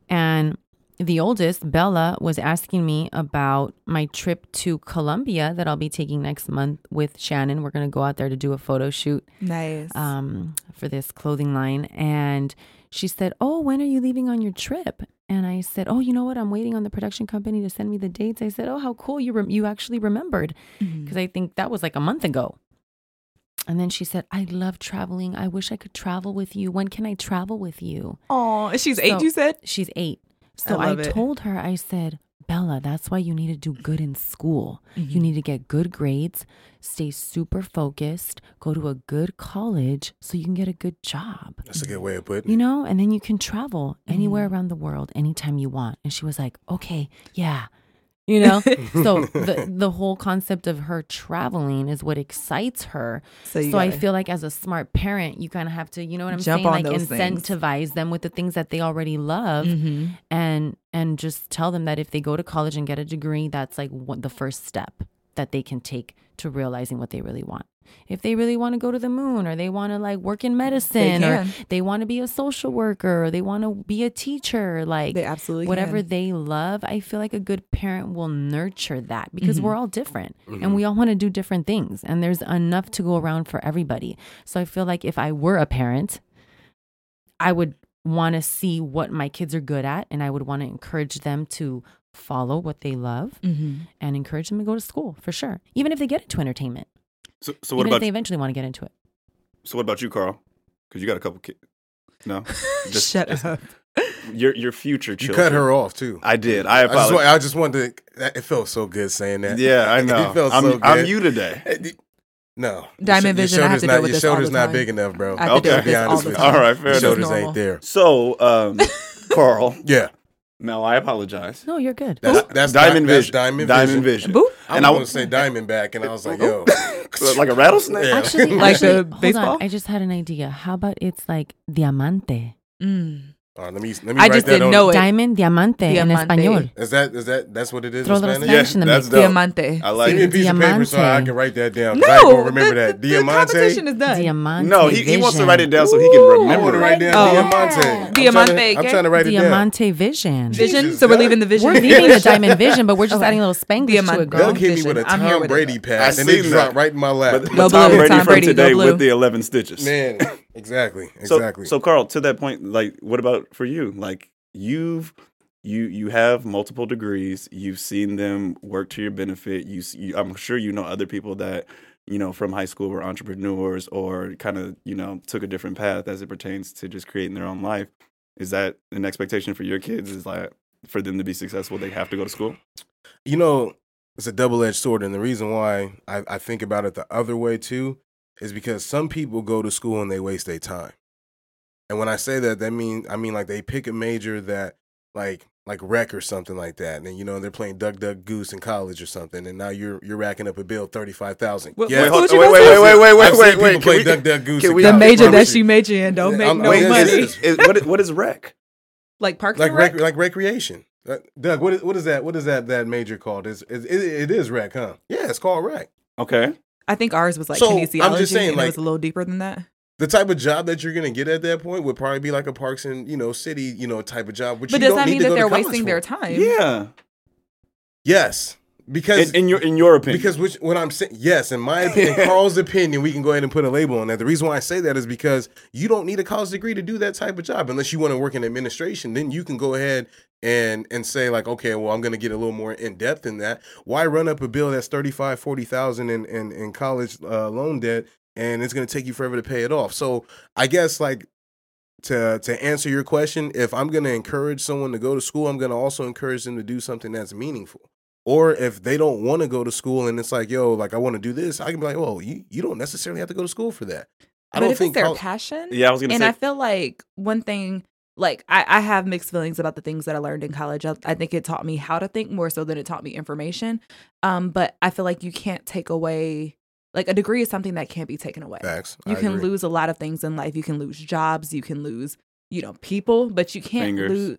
And the oldest, Bella, was asking me about my trip to Colombia that I'll be taking next month with Shannon. We're going to go out there to do a photo shoot Nice. um, for this clothing line. And she said, Oh, when are you leaving on your trip? And I said, Oh, you know what? I'm waiting on the production company to send me the dates. I said, Oh, how cool. You, rem- you actually remembered mm-hmm. because I think that was like a month ago. And then she said, I love traveling. I wish I could travel with you. When can I travel with you? Oh, she's eight. You said. She's eight. So I I, told her, I said, Bella, that's why you need to do good in school. You Mhm. need to get good grades, stay super focused, go to a good college so you can get a good job. That's a good way of putting it. You know, and then you can travel anywhere Mm-hmm. around the world anytime you want. And she was like, okay, yeah. You know, (laughs) so the the whole concept of her traveling is what excites her. So, So I feel like as a smart parent, you kind of have to, you know what I'm saying, like those things. incentivize them with the things that they already love, Mhm. and and just tell them that if they go to college and get a degree, that's like what the first step that they can take to realizing what they really want. If they really want to go to the moon, or they want to like work in medicine, or they want to be a social worker, or they want to be a teacher, like They absolutely whatever can. they love, I feel like a good parent will nurture that because Mhm. we're all different and we all want to do different things and there's enough to go around for everybody. So I feel like if I were a parent, I would want to see what my kids are good at and I would want to encourage them to follow what they love Mhm. and encourage them to go to school for sure. Even if they get into entertainment, So, so what even if about they eventually want to get into it. so what about you, Carl? Because you got a couple kids. No, (laughs) Just- Shut just- up. your your future You cut her off too. I did. I I just, I just wanted to. It felt so good saying that. yeah, I (laughs) know. It felt I'm, so I'm you today. (laughs) No, Diamond Your Vision, I have shoulder's to not, deal with your this all the shoulder's not time. big enough, bro. Diamond Your I have shoulder's to not, your shoulders not. time. Your shoulders I not have to big enough, bro. this all Your the shoulders time. ain't there, bro. I have to deal Okay. with this Be all honest the with time. you. All right, fair Your enough. shoulders ain't there. So, um, Carl, Yeah, now I apologize. No, you're good. that's, that's Diamond di- that's Vision. Diamond Diamond Vision. Vision. Boop. I And was I going to say Diamondback, and I was like, yo, (laughs) like a rattlesnake. Yeah. Actually, Like actually, the hold baseball? on. I just had an idea. How about it's like diamante? Mm. Uh, let me let me I write just that didn't know it. Diamond, diamante, in Diamante. español. Is that is that that's what it is Throw in a Spanish? Spanish in the that's mix. dope. Diamante. I like it. Give me a it. piece of paper so I Diamante. can write that down. 'cause I ain't No, gonna remember the, that. the, Diamante. the competition is done. Diamante. No, he, he wants to vision. write it down so he can I remember. want to it. write down Oh. Diamante. I'm Diamante, trying to- I'm ¿qué? trying to write it down. Diamante vision. Vision. Jesus, so we're Doug. leaving the vision. We're leaving the diamond vision, but we're just (laughs) adding a little Spanglish to Diamante. it, girl. Doug hit me Vision. with a I'm here Tom with Brady it. pass, and it seen dropped right in my lap. But, but Tom blue, Brady Tom from Brady, go today blue. with the 11 stitches. Man, exactly, exactly. so Carl, to that point, like, what about for you? Like, you've you you have multiple degrees. You've seen them work to your benefit. You, you I'm sure you know other people that you know from high school were entrepreneurs or kind of you know took a different path as it pertains to just creating their own life. Is that an expectation for your kids? Is like for them to be successful, they have to go to school? you know, it's a double edged sword, and the reason why I, I think about it the other way too is because some people go to school and they waste their time. And when I say that, that mean I mean like they pick a major that like like rec or something like that, and you know they're playing Duck Duck Goose in college or something, and now you're you're racking up a bill thirty five thousand. Yeah, what hold- school wait, wait, wait, wait, wait, I've seen wait, people wait. play we- Duck Duck Goose. can in we- The college, I major that promise she you. major in don't make I'm- no wait, money. is- Is, what, is, what is rec? like Parks like rec, Rec. like recreation. Uh, Doug, what is what is that? What is that that major called? Is it, it, it is rec, huh? Yeah, it's called rec. Okay. I think ours was like So, I'm just saying, and like- it was a little deeper than that. The type of job that you're gonna get at that point would probably be like a Parks and you know City, you know, type of job. Which But you does don't that need mean that they're wasting for. their time? Yeah. Yes, because In, in your in your opinion. because which what I'm saying, yes, in my opinion, (laughs) Carl's opinion, we can go ahead and put a label on that. The reason why I say that is because you don't need a college degree to do that type of job unless you want to work in administration. Then you can go ahead and and say like, okay, well, I'm going to get a little more in depth in that. Why run up a bill that's 35, 40,000 in, in in college uh, loan debt, and it's going to take you forever to pay it off? So I guess like to to answer your question, if I'm going to encourage someone to go to school, I'm going to also encourage them to do something that's meaningful. Or if they don't want to go to school and it's like, yo, like I want to do this, I can be like, oh, you, you don't necessarily have to go to school for that. I but don't if think it's their col- passion, yeah, I was gonna say and say I feel like one thing, like I, I have mixed feelings about the things that I learned in college. I, I think it taught me how to think more so than it taught me information. Um, but I feel like you can't take away like a degree is something that can't be taken away. facts. You I can agree. lose a lot of things in life. You can lose jobs. You can lose, you know, people, but you can't Fingers. lose.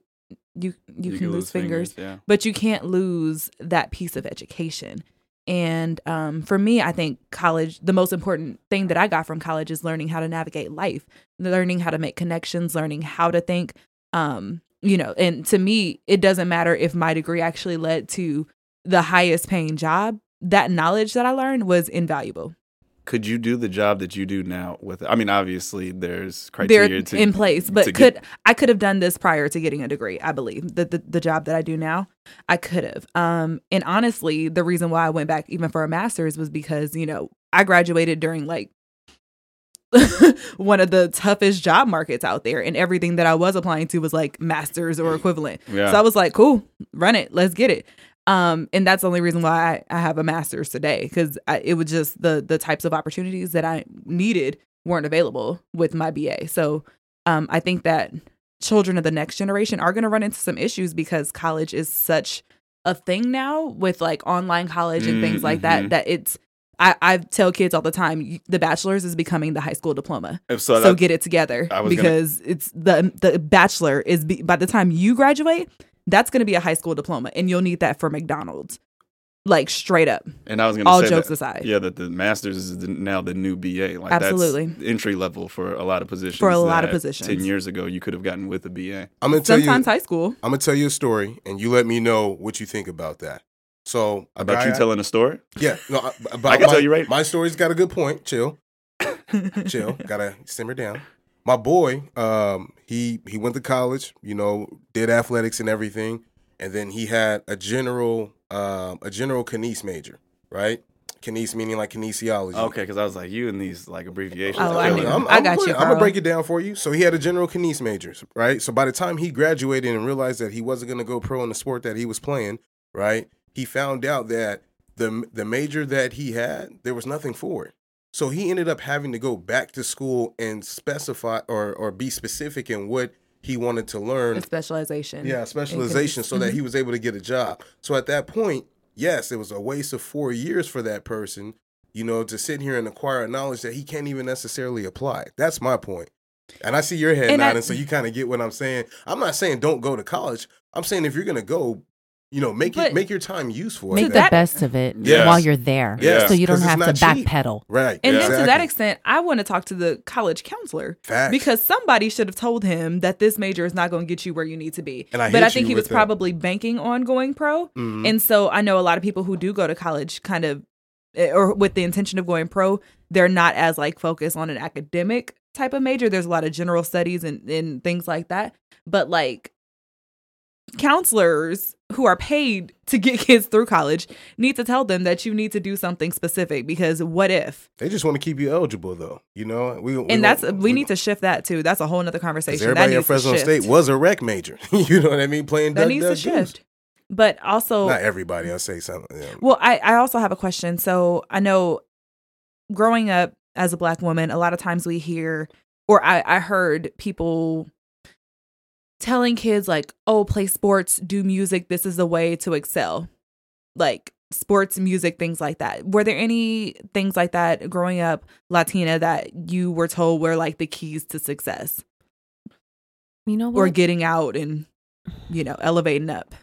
You you, can, lose fingers, Yeah. but you can't lose that piece of education. And um, for me, I think college, the most important thing that I got from college is learning how to navigate life, learning how to make connections, learning how to think. Um, you know, and to me, it doesn't matter if my degree actually led to the highest paying job. That knowledge that I learned was invaluable. Could you do the job that you do now with I mean, obviously there's criteria to in place, but could get- I could have done this prior to getting a degree? I believe the, the the job that I do now, I could have. Um, and honestly, the reason why I went back even for a master's was because you know I graduated during like (laughs) one of the toughest job markets out there, and everything that I was applying to was like masters or equivalent. Yeah. So I was like, cool, run it, let's get it. Um, and that's the only reason why I, I have a master's today because it was just the the types of opportunities that I needed weren't available with my BA. So um, I think that children of the next generation are going to run into some issues because college is such a thing now with like online college and things like that. That it's I, I tell kids all the time, the bachelor's is becoming the high school diploma. If So, that- get it together was gonna- because it's the the bachelor is be, by the time you graduate, that's going to be a high school diploma, and you'll need that for McDonald's, like straight up. and I was gonna All jokes that, aside, Yeah, that the masters is the, now the new BA. Like Absolutely. that's entry level for a lot of positions. For a lot of positions. Ten years ago you could have gotten with a BA. I'm gonna tell you. sometimes high school. I'm gonna tell you a story, and you let me know what you think about that. So About guy you I- telling a story? yeah, no, I- (laughs) about I can my, tell you right- My story's got a good point. Chill, (laughs) chill. (laughs) Gotta simmer down. My boy, um, he he went to college. You know, did athletics and everything, and then he had a general um, a general kines major, right? Kines meaning like kinesiology. Okay, because I was like you and these like abbreviations. Oh, I I feel knew. like- I'm, I I'm got gonna- you, I'm gonna break it down for you. So he had a general kines majors, right? So by the time he graduated and realized that he wasn't gonna go pro in the sport that he was playing, right? He found out that the the major that he had, there was nothing for it. So he ended up having to go back to school and specify or or be specific in what he wanted to learn. A specialization. Yeah, specialization so that he was able to get a job. So at that point, yes, it was a waste of four years for that person, you know, to sit here and acquire knowledge that he can't even necessarily apply. That's my point. And I see your head And I- nodding, so you kind of get what I'm saying. I'm not saying don't go to college. I'm saying if you're gonna go, you know, make But- it make your time useful. Make at the that- that- best of it Yes. while you're there. Yes, So you don't have to backpedal. right. And then to that extent, I want to talk to the college counselor Facts. because somebody should have told him that this major is not going to get you where you need to be. And I but I think he was with that. probably banking on going pro. Mhm. And so I know a lot of people who do go to college kind of eh, or with the intention of going pro, they're not as like focused on an academic type of major. There's a lot of general studies and, and things like that. But like counselors who are paid to get (laughs) kids through college need to tell them that you need to do something specific because what if? They just want to keep you eligible, though. You know, we, we And that's don't- we need to shift that too. That's a whole nother conversation. Everybody that at Fresno to State was a rec major. (laughs) you know what I mean? Playing that Duck, needs to Duck, Goose. shift. But also Not everybody. I'll say something. Yeah. Well, I, I also have a question. So I know growing up as a black woman, a lot of times we hear, or I, I heard people telling kids, like, oh, play sports, do music. This is the way to excel. Like sports, music, things like that. Were there any things like that growing up, Latina, that you were told were like the keys to success You know what? or getting out and, you know, elevating up?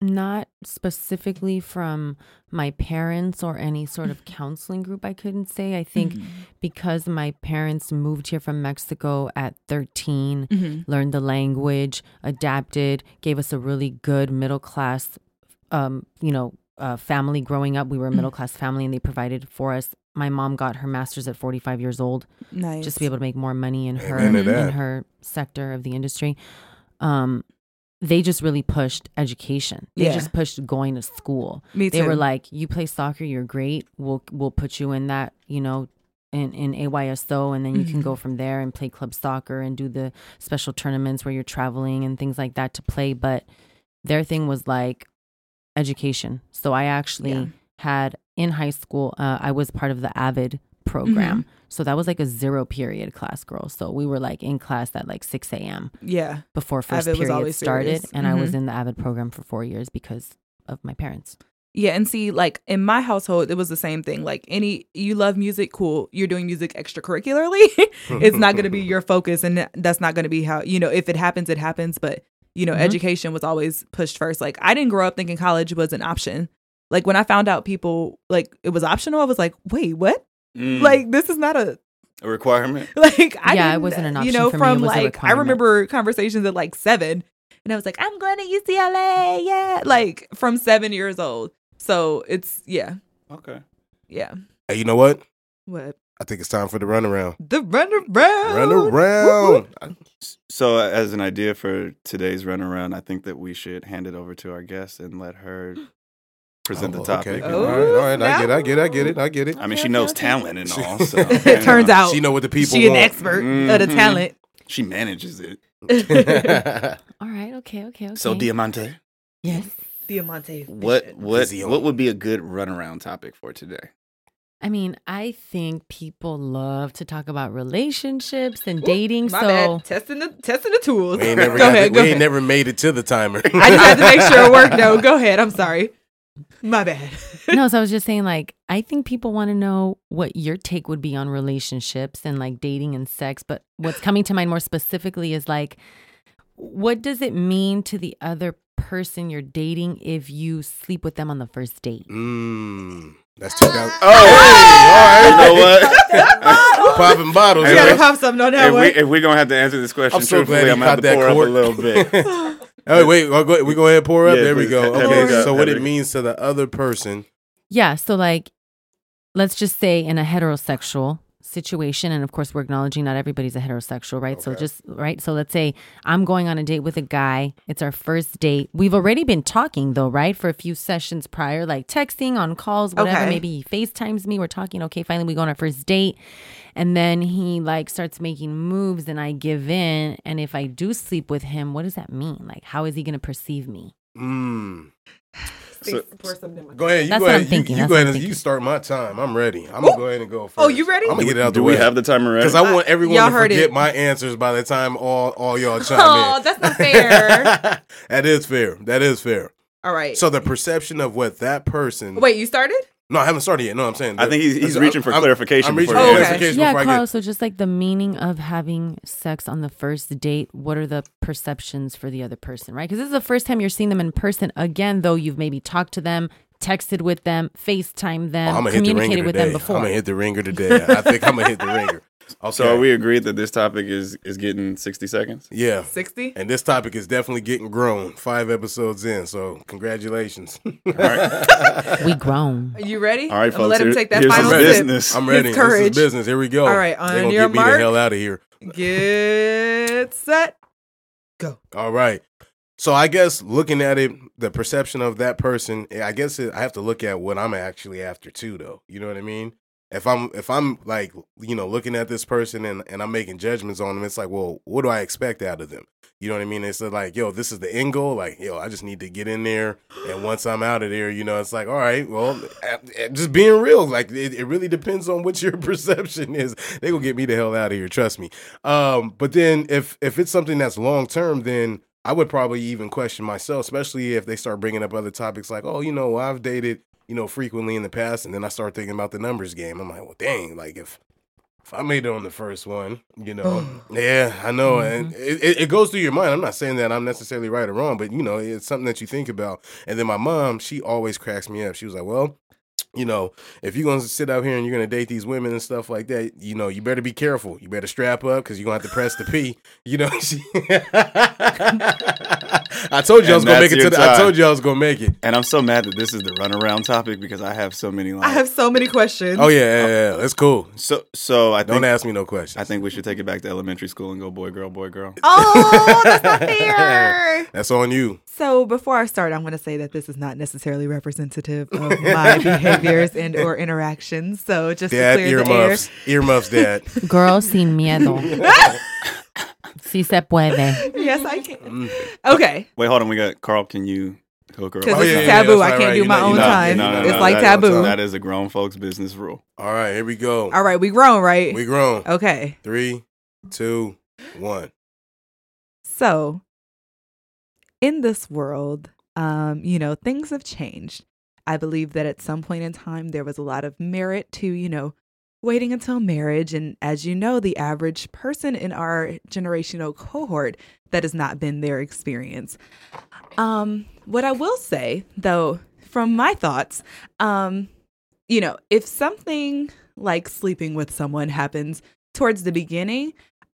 Not specifically from my parents or any sort of (laughs) counseling group i couldn't say i think Mm-hmm. because my parents moved here from mexico at 13 Mhm. learned the language adapted gave us a really good middle class um you know uh, family growing up we were a middle class family and they provided for us my mom got her master's at 45 years old Nice. just to be able to make more money in her in her sector of the industry. Um, they just really pushed education. They Yeah. just pushed going to school. Me They were like, "You play soccer, you're great. We'll we'll put you in that, you know, in in AYSO, and then you can Mm-hmm. go from there and play club soccer and do the special tournaments where you're traveling and things like that to play." But their thing was like education. So I actually Yeah. had in high school, uh, I was part of the AVID program. Mm-hmm. So that was like a zero period class, girl. So we were like in class at like 6 a.m. yeah. before first AVID period started. serious. And I was Mhm. in the AVID program for four years because of my parents. Yeah, and see, like in my household, it was the same thing. Like any, you love music, cool. You're doing music extracurricularly. (laughs) it's not going to be your focus, and that's not going to be how you know. If it happens, it happens. But you know, Mhm. education was always pushed first. Like I didn't grow up thinking college was an option. Like when I found out people like it was optional, I was like, wait, what? Mm. Like this is not a a requirement. (laughs) like I Yeah, it wasn't an You know, for me, from was like I remember conversations at like seven, and I was like, I'm going to UCLA, yeah, like from seven years old. So it's yeah, Okay. yeah. Hey, you know what? What I think it's time for the runaround. the run around? Run around. So, as an idea for today's runaround, I think that we should hand it over to our guest and let her (gasps) present Oh, the topic. Okay. Oh, all right, all right. I get it. I get it. I get it. I get it. I mean, she knows talent and all. (laughs) So, It turns out She know what the people she an want. expert of the Mhm. talent. she manages it. (laughs) All right. Okay. Okay. Okay. So, Diamante, yes. Diamante. what what Vision. what would be a good runaround topic for today? I mean, I think people love to talk about relationships and dating. My so bad. Testing the testing the tools. we ain't (laughs) never, go ahead. the- go we ain't never made it to the timer. I just had to make sure it worked. No, go ahead. I'm sorry. My bad. (laughs) no, so I was just saying, like, I think people want to know what your take would be on relationships and like dating and sex. But what's coming to mind more specifically is like, what does it mean to the other person you're dating if you sleep with them on the first date? Mm, that's 2000. Oh, all you know what? (laughs) (laughs) Popping bottles. You gotta pop something on that if, We, if we're gonna have to answer this question I'm so glad he I'm gonna have to pour cork. up a little bit. Oh, wait, I'll go, we go ahead and pour up. Yeah, there we go. Okay, it so what it it means to the other person. Yeah. So, like, let's just say in a heterosexual situation, and of course, we're acknowledging not everybody's a heterosexual, right? So, just, right? So, let's say I'm going on a date with a guy. It's our first date. We've already been talking, though, right? For a few sessions prior, like texting on calls, whatever. Okay. Maybe he FaceTimes me. We're talking. Okay, finally, we go on our first date. And then he like starts making moves and I give in. And if I do sleep with him, what does that mean? Like, how is he going to perceive me? Mm. So- Go ahead. You That's go ahead. I'm thinking, You, you go ahead and you start my time. I'm ready. I'm gonna go ahead and go oh, first. Oh, you ready? I'm gonna get it out the Do way. we have the timer ready? Because I want everyone Y'all to heard forget it. my answers by the time all all y'all (laughs) chime Oh, in. that's not fair. (laughs) that is fair. That is fair. All right. So the perception of what that person. Wait, you started? No, I haven't started yet. No, I'm saying. I think he's- he's reaching for I'm- clarification I'm reaching before for he answers. clarification Yeah, before I Carl. get. So just like the meaning of having sex on the first date, what are the perceptions for the other person, right? Because this is the first time you're seeing them in person. Again, though, you've maybe talked to them, texted with them, FaceTime them, oh, I'm gonna the communicated with today. them before. I'm gonna hit the ringer today. I think I'm gonna hit the ringer. (laughs) Okay. So are we agreed that this topic is is getting 60 seconds? Yeah. 60? And this topic is definitely getting grown. Five episodes in, so congratulations. All right. (laughs) we grown. Are you ready? All right, I'm folks, Let him take that final sip. business. I'm ready. His This is business. Here we go. All right, They're on gonna your get me mark. the hell out of here. Get set. Go. All right. So I guess looking at it, the perception of that person, I guess it, I have to look at what I'm actually after too, though. You know what I mean? If I'm if I'm like you know looking at this person and and I'm making judgments on them, it's like, well, what do I expect out of them? You know what I mean? It's like, yo, this is the end goal. Like, yo, I just need to get in there, and once I'm out of there, you know, it's like, all right, well, just being real. Like, it, it really depends on what (laughs) your perception is. They gonna get me the hell out of here. Trust me. Um, but then if if it's something that's long term, then I would probably even question myself, especially if they start bringing up other topics like, oh, you know, I've dated, you know, frequently in the past, and then I start thinking about the numbers game. I'm like, well, dang, like if if I made it on the first one, you know, oh. yeah, I know, and mm-hmm. it, it, it goes through your mind. I'm not saying that I'm necessarily right or wrong, but you know, it's something that you think about. And then my mom, she always cracks me up. She was like, well. You know, if you're gonna sit out here and you're gonna date these women and stuff like that, you know, you better be careful. You better strap up because you're gonna have to press the P. (laughs) You know, (laughs) I told you I was gonna make it to your the. I told you I was gonna make it. And I'm so mad that this is the runaround topic because I have so many I have so many questions. Oh yeah, yeah, yeah. That's cool. so so I Don't think ask me no questions. I think we should take it back to elementary school and go boy girl boy girl. Oh, that's not (laughs) fair. that's on you. So before I start, I'm going to say that this is not necessarily representative of my (laughs) behaviors and or interactions. So just Dad, to clear the air. earmuffs, earmuffs, dad. (laughs) Girl sin miedo. (laughs) si se puede. Yes, I can. Mm. Okay, Wait, hold on. We got Carl. Can you hook her up? because Oh, this yeah, is yeah, taboo. I right, can't right. do my know- own you know- time. no, no, it's no, like that- taboo. That is a grown folks business rule. All right, here we go. All right, we grown, right? We grown. okay. Three, two, one. So, in this world, um, you know, things have changed. I believe that at some point in time, there was a lot of merit to, you know, waiting until marriage. And as you know, the average person in our generational cohort, that has not been their experience. Um, what I will say, though, from my thoughts, um, you know, if something like sleeping with someone happens towards the beginning,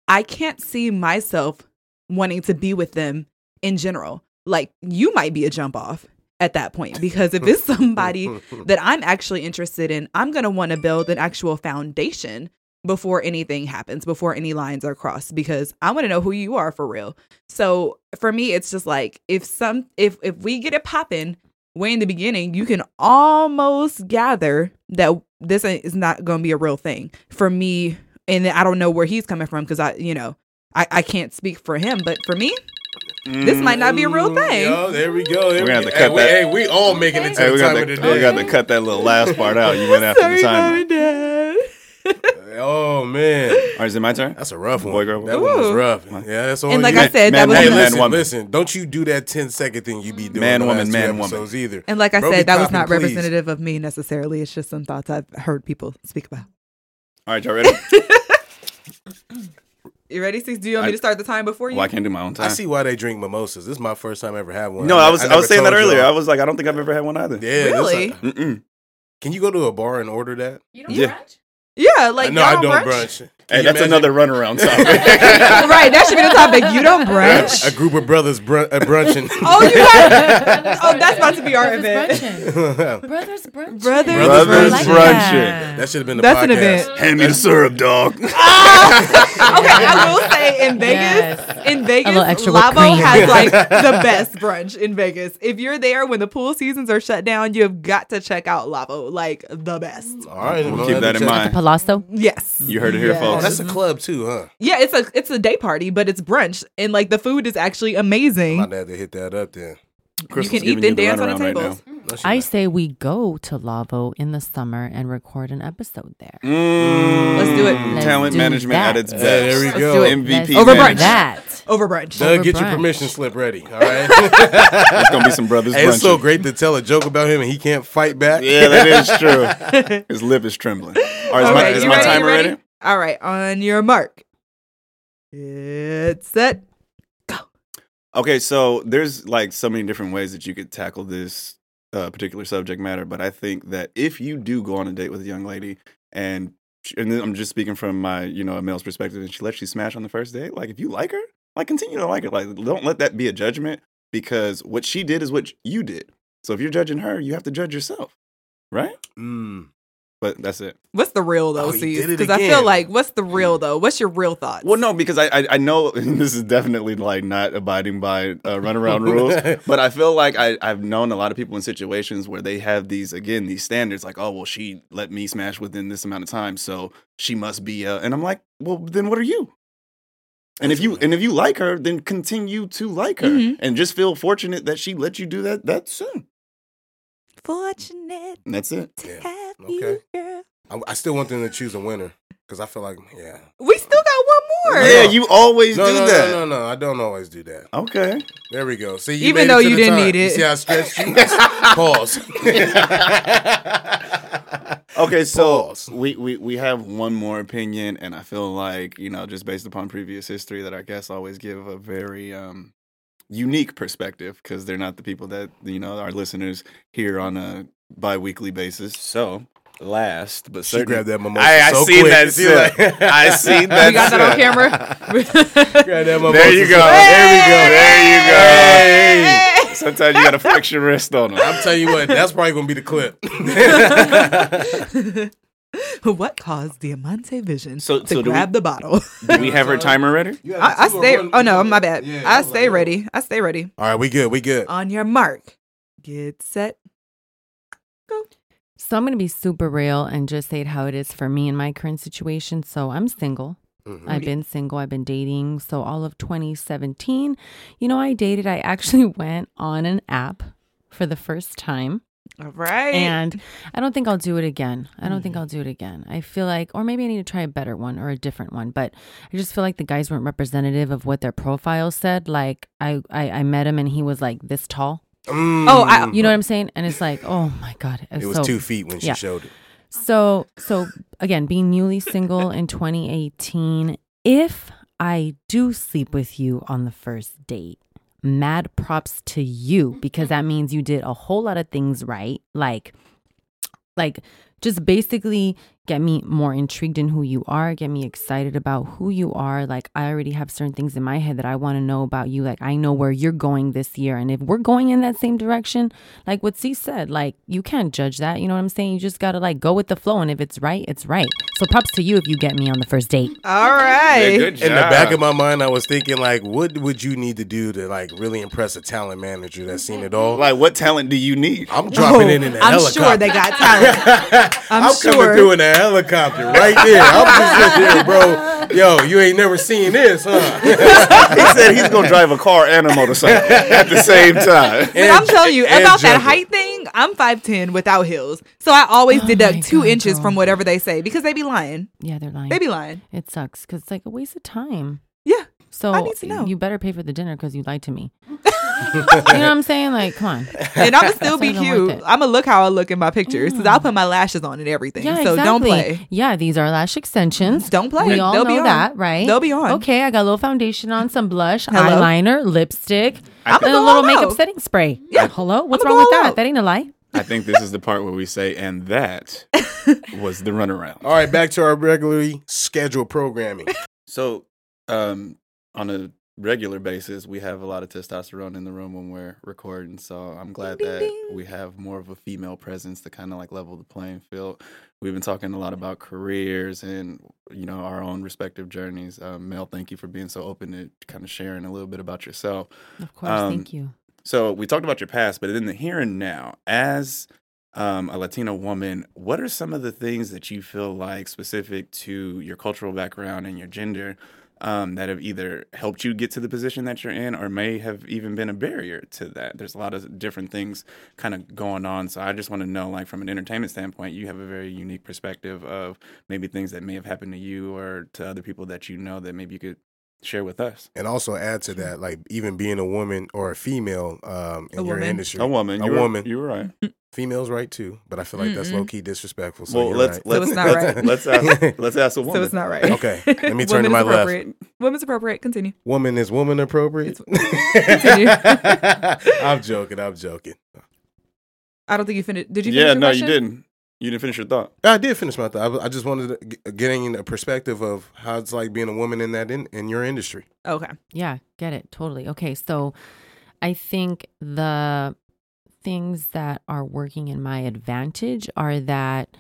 I can't see myself wanting to be with them in general. Like you might be a jump off at that point because if it's somebody (laughs) that I'm actually interested in, I'm going to want to build an actual foundation before anything happens, before any lines are crossed because I want to know who you are for real. So for me it's just like if some if if we get it popping way in the beginning, you can almost gather that this is not going to be a real thing for me and I don't know where he's coming from because I, you know, I, I can't speak for him, but for me, this might not be a real Mm, thing. Yo, there we go. There We're gonna we, have to hey, cut we, that. Hey, we all making it to Hey, the we got time to of the we got to cut that little last (laughs) part out. You went after Sorry, the mom timer. and dad. (laughs) Oh man, All right, is it my turn? that's a rough one. Boy, girl, that boy. one was rough. Yeah, that's on And like you. I said, Man, that was Hey, man, listen, woman. listen. Don't you do that 10 second thing you be doing. Man, woman, man, woman. episodes either. and like I Bro, said, that was not please. representative of me necessarily. It's just some thoughts I've heard people speak about. All right, y'all ready? (laughs) You ready, Six? Do you want me to start the time before you? well, I can't do my own time. I see why they drink mimosas. This is my first time I ever had one. No, I was I, never was saying that earlier. y'all. I was like, I don't think I've ever had one either. yeah, Really? like- can you go to a bar and order that? You don't yeah. Brunch? Yeah, like no, y'all I don't brunch. brunch. Can Hey, that's imagine? another runaround topic. (laughs) right, that should be the topic. You don't brunch. A group of brothers brun- uh, brunching. (laughs) oh, you got. (laughs) oh, that's about to be our Brothers event. brunching. Brothers brunching. Brothers Brothers I like brunching. that. that should have been the That's an event. Hand me the syrup, dog. okay, I will say in Vegas, Yes. in Vegas, extra Lavo has like the best brunch in Vegas. If you're there when the pool seasons are shut down, you have got to check out Lavo, like the best. All right, We'll well, keep that in to check- mind. Palazzo. Yes. You heard it here, Yes. Folks. That's a club too, huh? Yeah, it's a it's a day party, but it's brunch, and like the food is actually I'm amazing. about to have to hit that up then. Crystal's can eat then you the dance on the runaround right tables. now. No, she I not. say we go to Lavo in the summer and record an episode there. Mm, Let's do it. Let's Talent do management that. at its Hey, best. there we go. MVP Let's Over brunch. that. Over brunch. Doug, Over get your permission slip ready. All (laughs) right. It's gonna be some brothers Hey, it's so great to tell a joke about him and he can't fight back. Yeah, that is true. (laughs) His lip is trembling. All right, is my, Okay, is my ready? Timer ready? ready? All right, on your mark. It's set. Go. Okay, so there's like so many different ways that you could tackle this uh, particular subject matter, but I think that if you do go on a date with a young lady and and then I'm just speaking from my you know a male's perspective, and she lets you smash on the first date, like if you like her, like continue to like her, like don't let that be a judgment because what she did is what you did. So if you're judging her, you have to judge yourself, right? Mm. But that's it. What's the real though, Oh, he C's? did it Because I feel like what's the real though? What's your real thoughts? Well, no, because I I, I know (laughs) this is definitely like not abiding by uh, runaround (laughs) rules. But I feel like I, I've known a lot of people in situations where they have these again these standards like oh well she let me smash within this amount of time so she must be uh, and I'm like well then what are you and if you and if you like her then continue to like her Mhm. and just feel fortunate that she let you do that that soon Fortunate that's it to Yeah, have okay. you, girl. I, I still want them to choose a winner because I feel like, yeah. We still got one more. yeah you always No, do no, that no, no, no. I don't always do that. okay There we go. See, you Even though you didn't time. need You it. see how I stretched you? (laughs) Pause. (laughs) (laughs) Okay, so Pause. we, we we have one more opinion, and I feel like you know, just based upon previous history, that our guests always give a very um, unique perspective because they're not the people that you know our listeners hear on a bi-weekly basis. So, last but She certainly, grabbed that mimosa I, I so seen quick. that She like- I (laughs) seen that. You got that on sip. camera. (laughs) Grabbed that mimosa There you go. so- There we go. There you go. Hey. Sometimes you gotta flex your wrist on them. I'm telling you what, that's probably gonna be the clip. (laughs) (laughs) what caused Diamante Vision So- to so do we- grab the bottle? (laughs) Do we have our timer ready? I, I stay. Oh no, my bad. I stay ready. I stay ready. All right, we good. We good. On your mark, get set. Go. So I'm going to be super real and just say it how it is for me in my current situation. So I'm single. Mhm. I've been single. I've been dating. So all of 2017, you know, I dated. I actually (laughs) went on an app for the first time. All right. And I don't think I'll do it again. I don't think I'll do it again. I feel like, or maybe I need to try a better one or a different one. But I just feel like the guys weren't representative of what their profile said. Like I, I, I met him and he was like this tall. Mm. Oh, I- You know what I'm saying? And it's like, oh my god, It was so, two feet when she yeah. showed it. So, so again, being newly single in 2018, if I do sleep with you on the first date, mad props to you because that mm-hmm. means you did a whole lot of things right. Like, like just basically get me more intrigued in who you are, get me excited about who you are. Like, I already have certain things in my head that I want to know about you. Like, I know where you're going this year. And if we're going in that same direction, like what C said, like, you can't judge that. You know what I'm saying? You just got to like go with the flow. And if it's right, it's right. So props to you if you get me on the first date. All right. Yeah, good job. In the back of my mind, I was thinking like, what would you need to do to like really impress a talent manager that's seen it all? Like, what talent do you need? I'm dropping oh, in in a Oh, I'm helicopter. sure they got talent. (laughs) I'm, I'm sure. coming through in a helicopter right there. I'm just sitting there, bro. Yo, you ain't never seen this, huh? (laughs) he said he's gonna drive a car and a motorcycle at the same time. But I'm telling you and about that height thing. I'm five ten without heels, so I always Oh my deduct two God, inches girl. from whatever they say because they be lying. Yeah, they're lying. They be lying. It sucks because it's like a waste of time. Yeah. So I need to know. you better pay for the dinner because you lied to me. (laughs) you know what I'm saying? Like, come on. (laughs) And I'ma still be not even worth cute. I'ma look how I look in my pictures because I'll put my lashes on and everything. Yeah, so exactly. don't play. Yeah, these are lash extensions. Don't play. We all They'll know be on. that, right? They'll be on. Okay, I got a little foundation on, some blush, Hello? eyeliner, lipstick, I'ma and a little all makeup out. setting spray. Yeah. Hello? What's wrong with that? out. That ain't a lie. I think this is the part where we say, and that (laughs) was the runaround. All right, back to our regularly scheduled programming. So, um, on a regular basis, we have a lot of testosterone in the room when we're recording. So I'm glad Ding, that ding. we have more of a female presence to kind of like level the playing field. We've been talking a lot about careers and you know our own respective journeys. Um, Mel, thank you for being so open to kind of sharing a little bit about yourself. Of course, Um, thank you. So we talked about your past, but in the here and now, as um, a Latina woman, what are some of the things that you feel like specific to your cultural background and your gender um, that have either helped you get to the position that you're in or may have even been a barrier to that. There's a lot of different things kind of going on. So I just want to know, like, from an entertainment standpoint, you have a very unique perspective of maybe things that may have happened to you or to other people that you know that maybe you could share with us. And also add to that, like even being a woman or a female um, in A your woman. industry, A woman. a you were- woman, You were right. (laughs) females right too. But I feel like that's low key disrespectful. So well, you're let's right. let's it's not right. (laughs) let's ask (laughs) let's ask a woman. So it's not right. Okay, let me turn to my left. appropriate. Women's appropriate. Continue. Woman is woman appropriate. Continue. I'm joking. I'm joking. I don't think you finished. Did you? Finish Yeah, your no, question? you didn't. You didn't finish your thought. I did finish my thought. I, I just wanted to g- getting a perspective of how it's like being a woman in that in, in your industry. Okay. Yeah, get it. Totally. Okay. So I think the things that are working in my advantage are that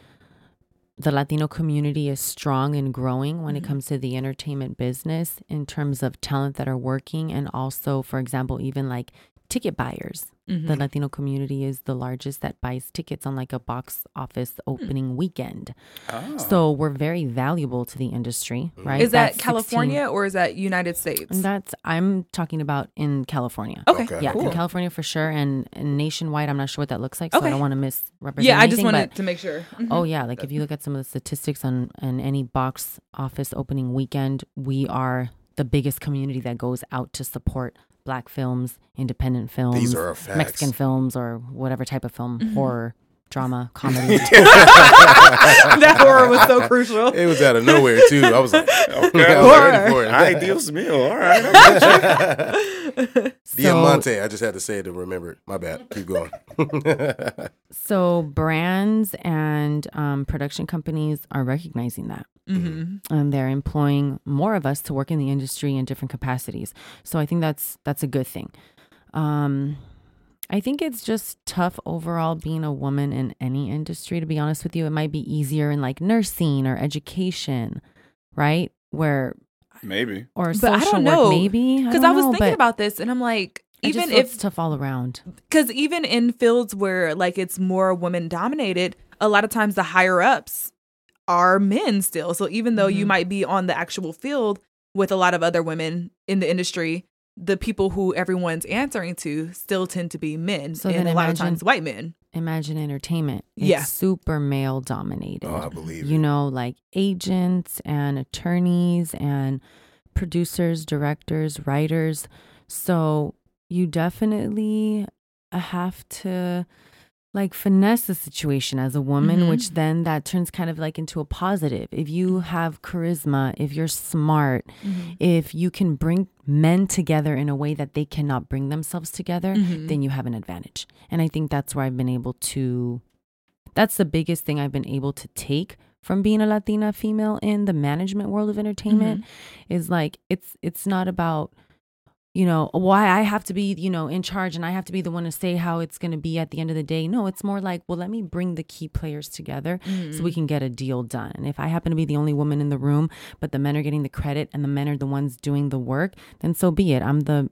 the Latino community is strong and growing when it Mhm. comes to the entertainment business in terms of talent that are working. And also, for example, even like ticket buyers. Mhm. The Latino community is the largest that buys tickets on like a box office opening weekend. Oh. So we're very valuable to the industry, right? Is that That's 16 California or is that United States? and that's I'm talking about in California. okay. Okay. Yeah, Cool. in California for sure, and, and nationwide, I'm not sure what that looks like, so Okay. I don't want to misrepresent. Yeah, I just anything, wanted but- to make sure. Mhm. Oh yeah, like if you look at some of the statistics on on any box office opening weekend, we are the biggest community that goes out to support black films, independent films, These are. Mexican films, or whatever type of film, Mhm. horror, drama, (laughs) comedy. (laughs) that horror was so crucial. It was out of nowhere too. I was like, (laughs) Okay. I was ready for it. Ay, Dios mío. All right. I got. So- Diamante. I just had to say it to remember it. My bad. Keep going. So brands and um, production companies are recognizing that. Hmm and they're employing more of us to work in the industry in different capacities. So I think that's that's a good thing. Um, I think it's just tough overall being a woman in any industry. To be honest with you, it might be easier in like nursing or education, right? Where Maybe. or But I don't work, know, maybe Because don't I was know, thinking about this, and I'm like, I just even if it's tough all around. because even in fields where like it's more women dominated a lot of times the higher ups are men still so even though you Mhm. might be on the actual field with a lot of other women in the industry the people who everyone's answering to still tend to be men So and then a lot of imagine- times white men Imagine entertainment. It's Yeah. super male dominated. Oh, I believe you it. know, like agents and attorneys and producers, directors, writers. So you definitely have to like finesse the situation as a woman, Mhm. which then that turns kind of like into a positive. If you have charisma, if you're smart, if you can bring men together in a way that they cannot bring themselves together, Mhm. then you have an advantage. And I think that's where I've been able to that's the biggest thing I've been able to take from being a Latina female in the management world of entertainment is like it's it's not about you know why I have to be you know in charge and I have to be the one to say how it's going to be at the end of the day. No, it's more like well let me bring the key players together so we can get a deal done. And if I happen to be the only woman in the room, but the men are getting the credit and the men are the ones doing the work, then so be it. I'm the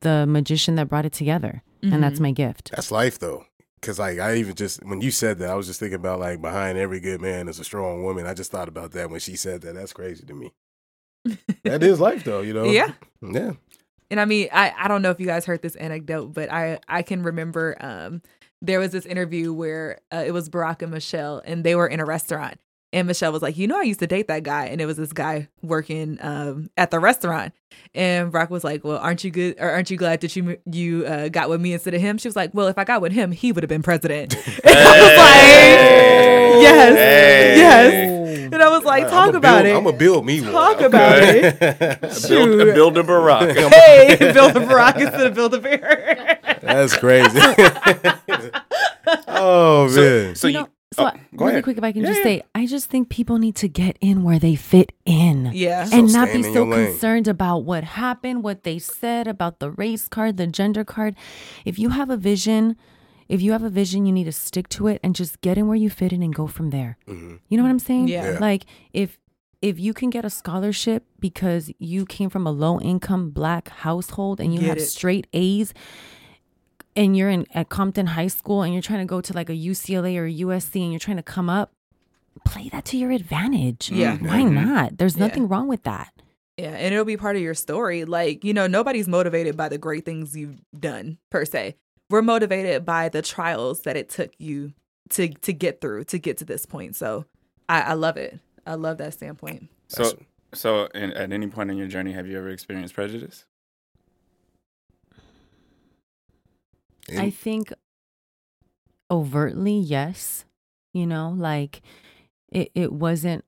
the magician that brought it together, and that's Mhm. my gift. That's life though. Cause like I even just when you said that, I was just thinking about like behind every good man is a strong woman. I just thought about that when she said that. That's crazy to me. that is life though, you know. (laughs) yeah Yeah. And I mean, I, I don't know if you guys heard this anecdote, but I, I can remember um, there was this interview where uh, it was Barack and Michelle, and they were in a restaurant. And Michelle was like, You know, I used to date that guy. And it was this guy working um, at the restaurant. And Barack was like, Well, aren't you good? Or aren't you glad that you you uh, got with me instead of him? She was like, Well, if I got with him, he would have been president. (laughs) And I was like, Yes. Hey. Yes. And I was like, Talk I'ma about build, it. I'm gonna build me one. Talk about it. (laughs) Build, build a Barack. (laughs) Hey, build a Barack instead of build a bear. That's crazy. oh man. so you you, know, so oh, go really ahead. quick, if I can Yeah, just yeah. say, I just think people need to get in where they fit in. yeah. So and not be so concerned about what happened, what they said about the race card, the gender card. If you have a vision, if you have a vision, you need to stick to it and just get in where you fit in and go from there. Mhm. You know what I'm saying? Yeah. Yeah. Like if if you can get a scholarship because you came from a low income black household and you Get have it. straight A's and you're in at Compton High School and you're trying to go to like a UCLA or a USC and you're trying to come up, play that to your advantage. Yeah. Why Mhm. not? There's Yeah. nothing wrong with that. Yeah, and it'll be part of your story. Like, you know, nobody's motivated by the great things you've done per se. We're motivated by the trials that it took you to to get through, to get to this point. So I, I love it. I love that standpoint. So, so in, at any point in your journey, have you ever experienced prejudice? I think overtly, yes. You know, like it, it wasn't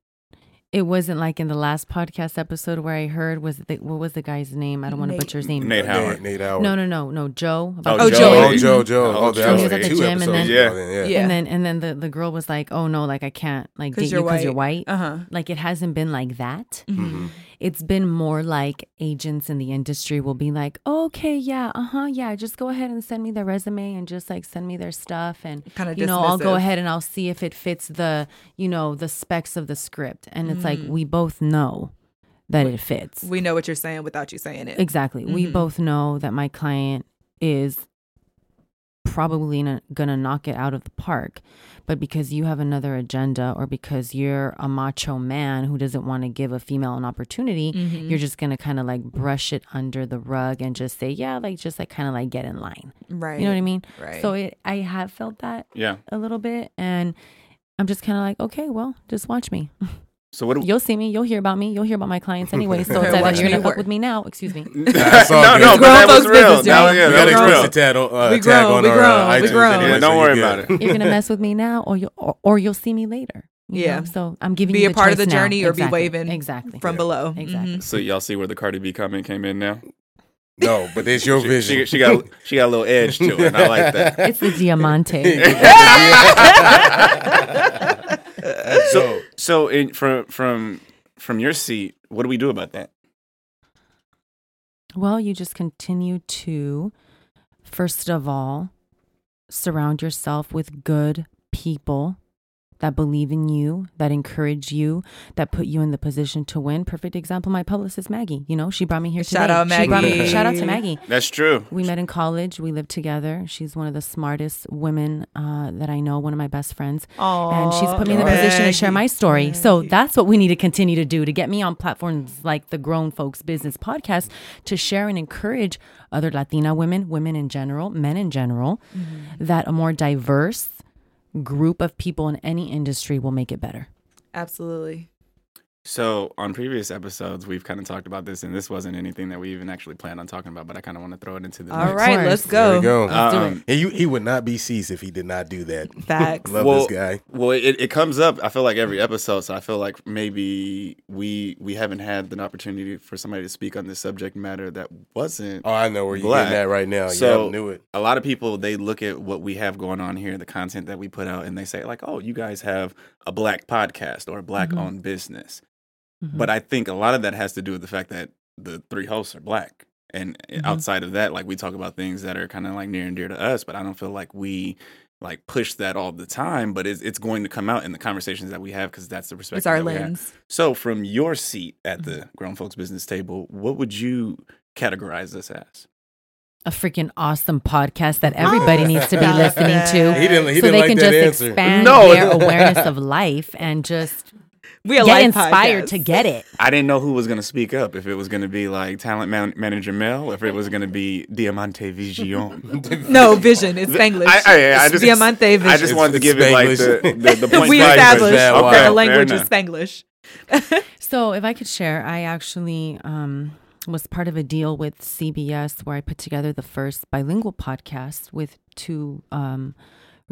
it wasn't like in the last podcast episode where I heard was the, what was the guy's name? I don't want to butcher his name. Nate Nate, Howard. Nate Howard. No, no, no, no. Joe. Oh, Joe. Oh, Joe, Joe. Oh, Oh, Joe. was He was at the gym and episodes then- then, yeah. Yeah. And then and then the, the girl was like, "Oh no, like I can't like date you're because you're white. white." Uh huh. Like it hasn't been like that. Mhm. It's been more like agents in the industry will be like, oh, "Okay, yeah, uh huh, yeah, just go ahead and send me their resume and just like send me their stuff and Kinda you know I'll go ahead and I'll see if it fits the you know the specs of the script." And it's like Mm. we both know that it fits. We know what you're saying without you saying it. Exactly. We Mhm. both know that my client is probably n- gonna knock it out of the park, but because you have another agenda or because you're a macho man who doesn't want to give a female an opportunity, Mhm. you're just gonna kind of like brush it under the rug and just say, yeah, like just like kind of like get in line. right. You know what I mean? Right. So it, I have felt that Yeah. a little bit, and I'm just kind of like, okay, well, just watch me. (laughs) So what? Do, You'll see me. You'll hear about me. You'll hear about my clients (laughs) anyway. So it's either you're gonna work. with me now. Excuse me. (laughs) That's (laughs) all no, good. no, It's but that was real. business, That was, yeah, we that got was real. explicit tag, uh, We tag grown, on we our grown, uh, we iTunes grown. anyway, Yeah, don't you worry about it. you're gonna mess with me now or you or, or you'll see me later you Yeah. know? so i'm giving Be you a part of choice the now. journey or be waving exactly from Yeah. below. Exactly. Mhm. So y'all see where the Cardi B comment came in now. No, but it's your She, vision. she, she got she got a little edge to it. and I like that. it's the diamante That's So so in, from from from your seat, what do we do about that? well you just continue to first of all surround yourself with good people that believe in you, that encourage you, that put you in the position to win. Perfect example, my publicist Maggie. You know, she brought me here Shout today. out She me- Maggie. shout out to Maggie. That's true. We met in college. We lived together. She's one of the smartest women uh, that I know, one of my best friends. Aww, and she's put me in the Aw, position to share my story. So that's what we need to continue to do to get me on platforms like the Grown Folks Business Podcast to share and encourage other Latina women, women in general, men in general, Mm-hmm. that a more diverse group of people in any industry will make it better. Absolutely. So on previous episodes, we've kind of talked about this, and this wasn't anything that we even actually planned on talking about. But I kind of want to throw it into the All mix. right, let's There go. we go. Let's do. Um, And you, he would not be seized if he did not do that. (laughs) Facts. Love Well, this guy. Well, it, it comes up. I feel like every episode, so I feel like maybe we we haven't had an opportunity for somebody to speak on this subject matter that wasn't. Oh, I know where you're Black. getting at right now. So- yeah, I knew it. A lot of people they look at what we have going on here, the content that we put out, and they say like, "Oh, you guys have a black podcast or a black owned business." Mhm. But I think a lot of that has to do with the fact that the three hosts are black. And Mhm. outside of that, like we talk about things that are kind of like near and dear to us, but I don't feel like we like push that all the time. But it's, it's going to come out in the conversations that we have because that's the perspective. It's our that we have. lens. So, from your seat at Mm-hmm. the grown folks business table, what would you categorize this as? a freaking awesome podcast that everybody needs to be (laughs) listening to. He didn't. He so didn't they like can that just answer. expand No. their awareness (laughs) of life and just We a get life inspired podcast. to get it. I didn't know who was going to speak up. If it was going to be like talent man- manager Mel, if it was going to be Diamante Vision. (laughs) No, vision. It's Spanglish. I, I, I It's just, Diamante vision. I just wanted to It's give it like the, the, the (laughs) point we established Yeah, that wow. the language is enough. Spanglish. (laughs) So, if I could share, I actually um, was part of a deal with CBS where I put together the first bilingual podcast with two um,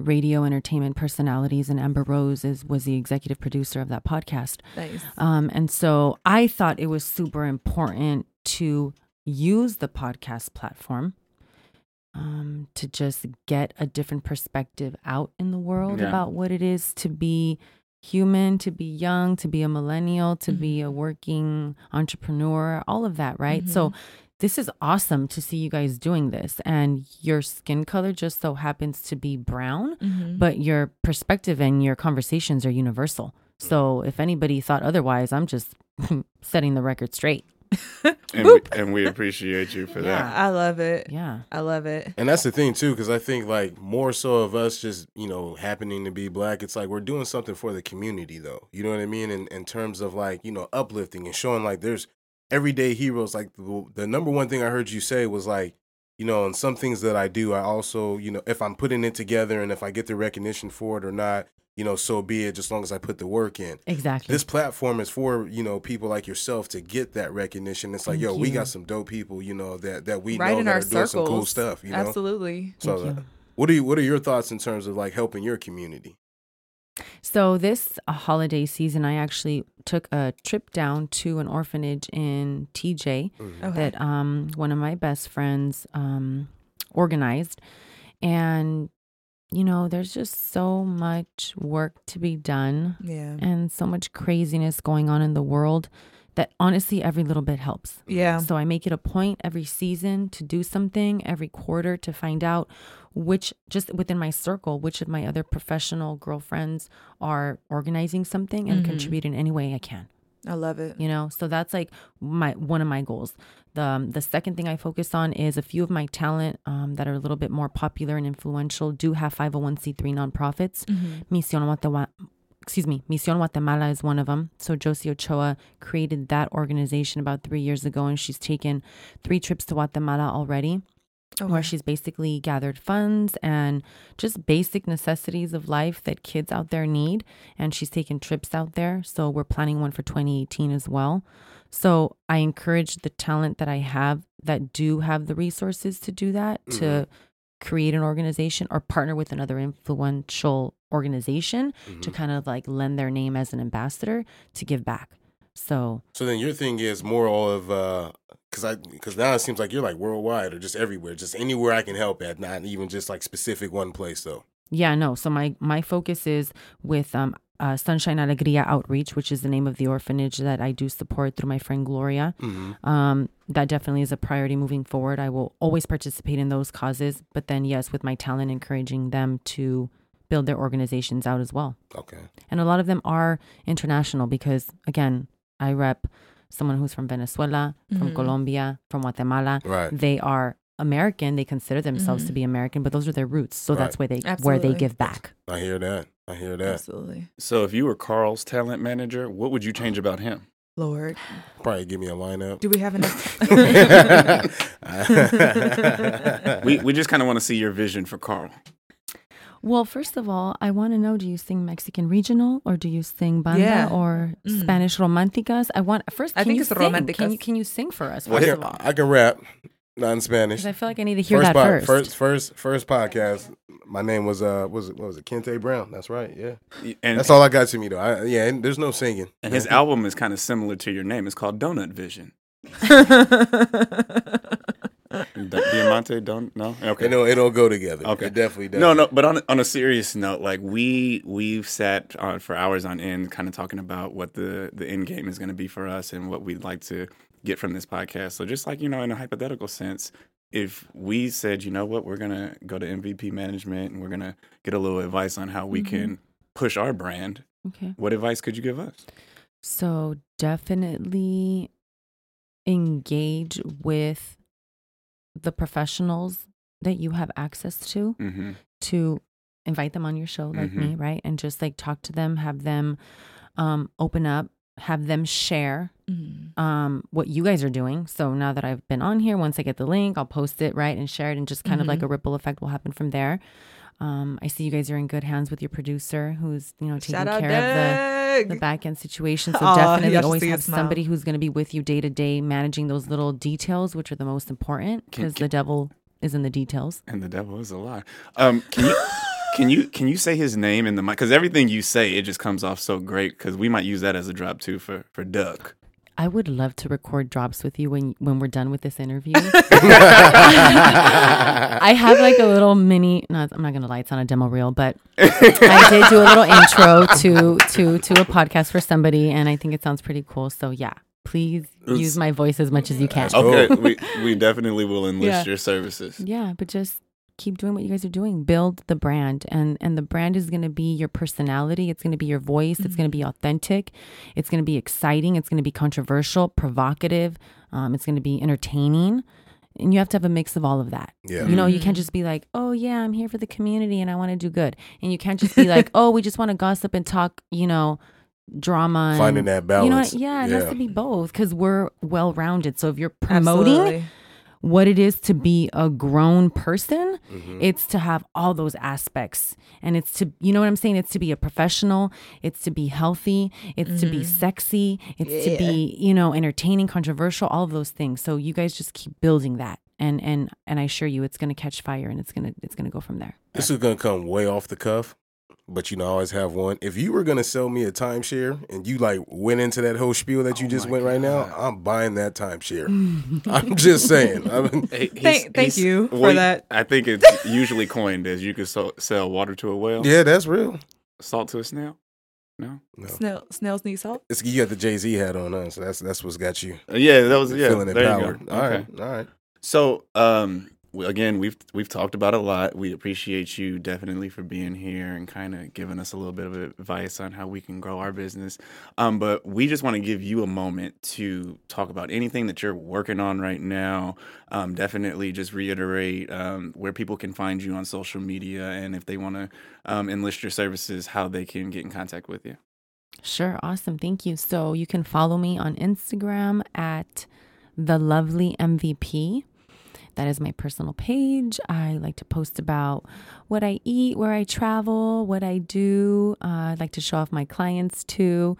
radio entertainment personalities, and Amber Rose is, was the executive producer of that podcast. Nice. Um, and so I thought it was super important to use the podcast platform um, to just get a different perspective out in the world Yeah. about what it is to be human, to be young, to be a millennial, to be a working entrepreneur, all of that, right? So this is awesome to see you guys doing this. And your skin color just so happens to be brown Mm-hmm. but your perspective and your conversations are universal. So if anybody thought otherwise, I'm just (laughs) setting the record straight. (laughs) And we, and we appreciate you for (laughs) that. I love it. Yeah. I love it. And that's the thing too, because I think like more so of us just you know happening to be black, it's like we're doing something for the community though. You know what I mean? In in terms of like you know uplifting and showing like there's everyday heroes. Like the, the number one thing I heard you say was like, you know, and some things that I do, I also, you know, if I'm putting it together and if I get the recognition for it or not, you know, so be it. Just long as I put the work in. Exactly. This platform is for you know people like yourself to get that recognition. It's like, Thank yo, we got some dope people, you know, that that we right know in that our are doing some cool stuff. You know, Absolutely. so Thank you. uh, what are you what are your thoughts in terms of like helping your community? So this uh, holiday season, I actually took a trip down to an orphanage in TJ Okay. that um, one of my best friends um, organized, and you know, there's just so much work to be done yeah. and so much craziness going on in the world that honestly every little bit helps. Yeah. So I make it a point every season to do something, every quarter to find out which, just within my circle, which of my other professional girlfriends are organizing something and Mhm. contribute in any way I can. I love it. You know, so that's like my one of my goals. The um, the second thing I focus on is a few of my talent um, that are a little bit more popular and influential do have 501c3 nonprofits. Mhm. Misión Guatemala, excuse me, Misión Guatemala is one of them. So Josie Ochoa created that organization about three years ago, and she's taken three trips to Guatemala already, Okay. where she's basically gathered funds and just basic necessities of life that kids out there need. And she's taken trips out there. So we're planning one for 2018 as well. So I encourage the talent that I have that do have the resources to do that to create an organization or partner with another influential organization to kind of like lend their name as an ambassador to give back. So So then your thing is more all of uh cuz I cuz now it seems like you're like worldwide or just everywhere, just anywhere I can help at, not even just like specific one place though. yeah, no. So my my focus is with um uh, Sunshine Alegria Outreach, which is the name of the orphanage that I do support through my friend Gloria. Mhm. Um, that definitely is a priority moving forward. I will always participate in those causes, but then yes, with my talent, encouraging them to build their organizations out as well. Okay. And a lot of them are international because, again, I rep someone who's from Venezuela, from Mhm. Colombia, from Guatemala. Right. They are American. They consider themselves to Mhm. be American, but those are their roots. So Right. that's where they where they give back. I hear that. I hear that. Absolutely. So if you were Carl's talent manager, what would you change about him? Lord. Probably give me a lineup. Do we have enough? (laughs) (laughs) (laughs) We we just kind of want to see your vision for Carl. Well, first of all, I want to know: Do you sing Mexican regional, or do you sing banda, Yeah. or Mm. Spanish romanticas? I want first. I think you it's sing? Can you romanticas. can you sing for us? I First can, I can rap, not in Spanish. I feel like I need to hear first, that po- first. first, first, first podcast. My name was uh, was it, what was it Kente Brown? That's right. Yeah, And that's all I got to me though. I, yeah, and there's no singing. and his album is kind of similar to your name. It's called Donut Vision. (laughs) (laughs) Di- Diamante don't no okay. It don't, it don't go together. Okay. it definitely does. No, no, but on on a serious note, like we we've sat on for hours on end, kind of talking about what the the end game is going to be for us and what we'd like to get from this podcast. So just like you know, in a hypothetical sense, if we said, you know what, we're gonna go to MVP management and we're gonna get a little advice on how we Mhm. can push our brand, okay. what advice could you give us? So definitely engage with the professionals that you have access to Mm-hmm. to invite them on your show like me, right? And just like talk to them, have them um open up, have them share Mhm. um what you guys are doing. So now that I've been on here, once I get the link, I'll post it, right? And share it and just kind of like Mhm. a ripple effect will happen from there. Um I see you guys are in good hands with your producer who's, you know, taking Shout care of the the back end situation. So (laughs) Aw, definitely y'all always have somebody who's going to be with you day to day, managing those little details, which are the most important because the devil is in the details. And the devil is a lie. Um, can you (laughs) can you can you say his name in the mic? Because everything you say, it just comes off so great. Because we might use that as a drop too for for Duck. I would love to record drops with you when when we're done with this interview. (laughs) I have like a little mini. No, I'm not gonna lie, it's on a demo reel, but I did do a little intro to to to a podcast for somebody, and I think it sounds pretty cool. So yeah, please It's- use my voice as much as you can. Okay, oh. we we definitely will enlist Yeah. your services. Yeah, but just keep doing what you guys are doing. Build the brand and and the brand is going to be your personality, it's going to be your voice, it's going to be authentic, it's going to be exciting, it's going to be controversial, provocative, um, it's going to be entertaining. And you have to have a mix of all of that. Yeah. You know, you can't just be like, "Oh yeah, I'm here for the community and I want to do good." And you can't just be like, (laughs) "Oh, we just want to gossip and talk, you know, drama. Finding and, that You know, balance. what? yeah, it Yeah. has to be both because we're well rounded. So if you're promoting Absolutely. What it is to be a grown person, Mm-hmm. it's to have all those aspects. And it's to, you know what I'm saying? It's to be a professional, it's to be healthy, it's to be sexy, it's to be, you know, entertaining, controversial, all of those things. So you guys just keep building that. And and and I assure you it's gonna catch fire and it's gonna it's gonna go from there. This is gonna come way off the cuff, but you know I always have one. If you were gonna sell me a timeshare and you like went into that whole spiel that you Oh just my went right now, I'm buying that timeshare. (laughs) I'm just saying. I mean, Hey, he's- Thank- thank he's- you for well, that. I think it's usually coined as you could so, sell water to a whale, yeah, that's real. salt to a snail. No, No. Snail, snails need salt. It's, you got the Jay Z hat on, huh? So that's that's what's got you Uh, yeah, that was yeah. feeling there you empowered. go. All Okay. right, all right. So, um, w- again, we've we've talked about a lot. We appreciate you definitely for being here and kind of giving us a little bit of advice on how we can grow our business. Um, but we just want to give you a moment to talk about anything that you're working on right now. Um, definitely, just reiterate um, where people can find you on social media, and if they want to um, enlist your services, how they can get in contact with you. Sure, awesome. Thank you. So you can follow me on Instagram at the lovely MVP. That is my personal page. I like to post about what I eat, where I travel, what I do. Uh, I like to show off my clients too.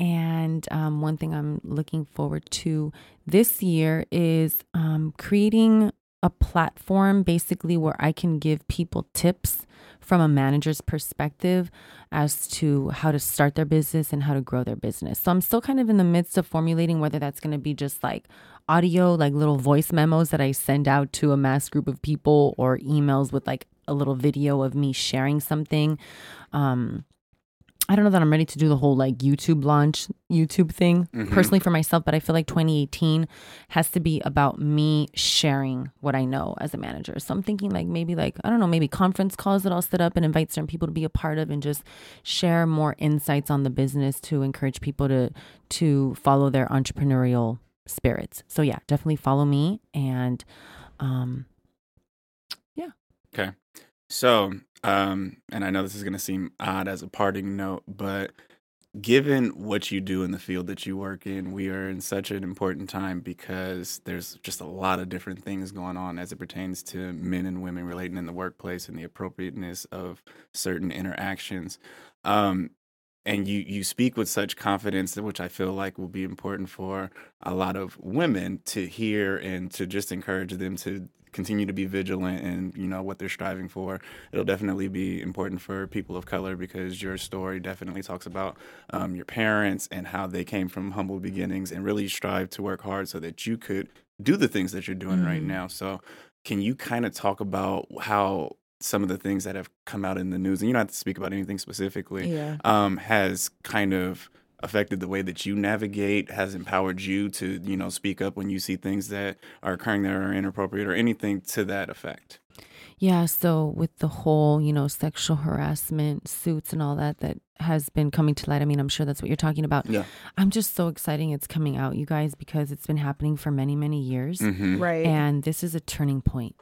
And um, one thing I'm looking forward to this year is um, creating a platform basically where I can give people tips from a manager's perspective as to how to start their business and how to grow their business. So I'm still kind of in the midst of formulating whether that's going to be just like audio, like little voice memos that I send out to a mass group of people or emails with like a little video of me sharing something. Um, I don't know that I'm ready to do the whole like YouTube launch YouTube thing Mhm. personally for myself, but I feel like 2018 has to be about me sharing what I know as a manager. So I'm thinking like maybe like I don't know, maybe conference calls that I'll set up and invite certain people to be a part of and just share more insights on the business to encourage people to to follow their entrepreneurial spirits. So yeah, definitely follow me and um yeah. Okay. So, um, and I know this is going to seem odd as a parting note, but given what you do in the field that you work in, we are in such an important time because there's just a lot of different things going on as it pertains to men and women relating in the workplace and the appropriateness of certain interactions. Um, and you you speak with such confidence which i feel like will be important for a lot of women to hear and to just encourage them to continue to be vigilant and you know what they're striving for it'll definitely be important for people of color because your story definitely talks about um, your parents and how they came from humble beginnings and really strive to work hard so that you could do the things that you're doing right Mhm. now so can you kind of talk about how some of the things that have come out in the news and you don't have to speak about anything specifically Yeah. um, has kind of affected the way that you navigate, has empowered you to, you know, speak up when you see things that are occurring that are inappropriate or anything to that effect. Yeah, so with the whole, you know, sexual harassment suits and all that that has been coming to light, I mean, I'm sure that's what you're talking about. Yeah. I'm just so exciting it's coming out, you guys, because it's been happening for many, many years. Mm-hmm. Right. And this is a turning point.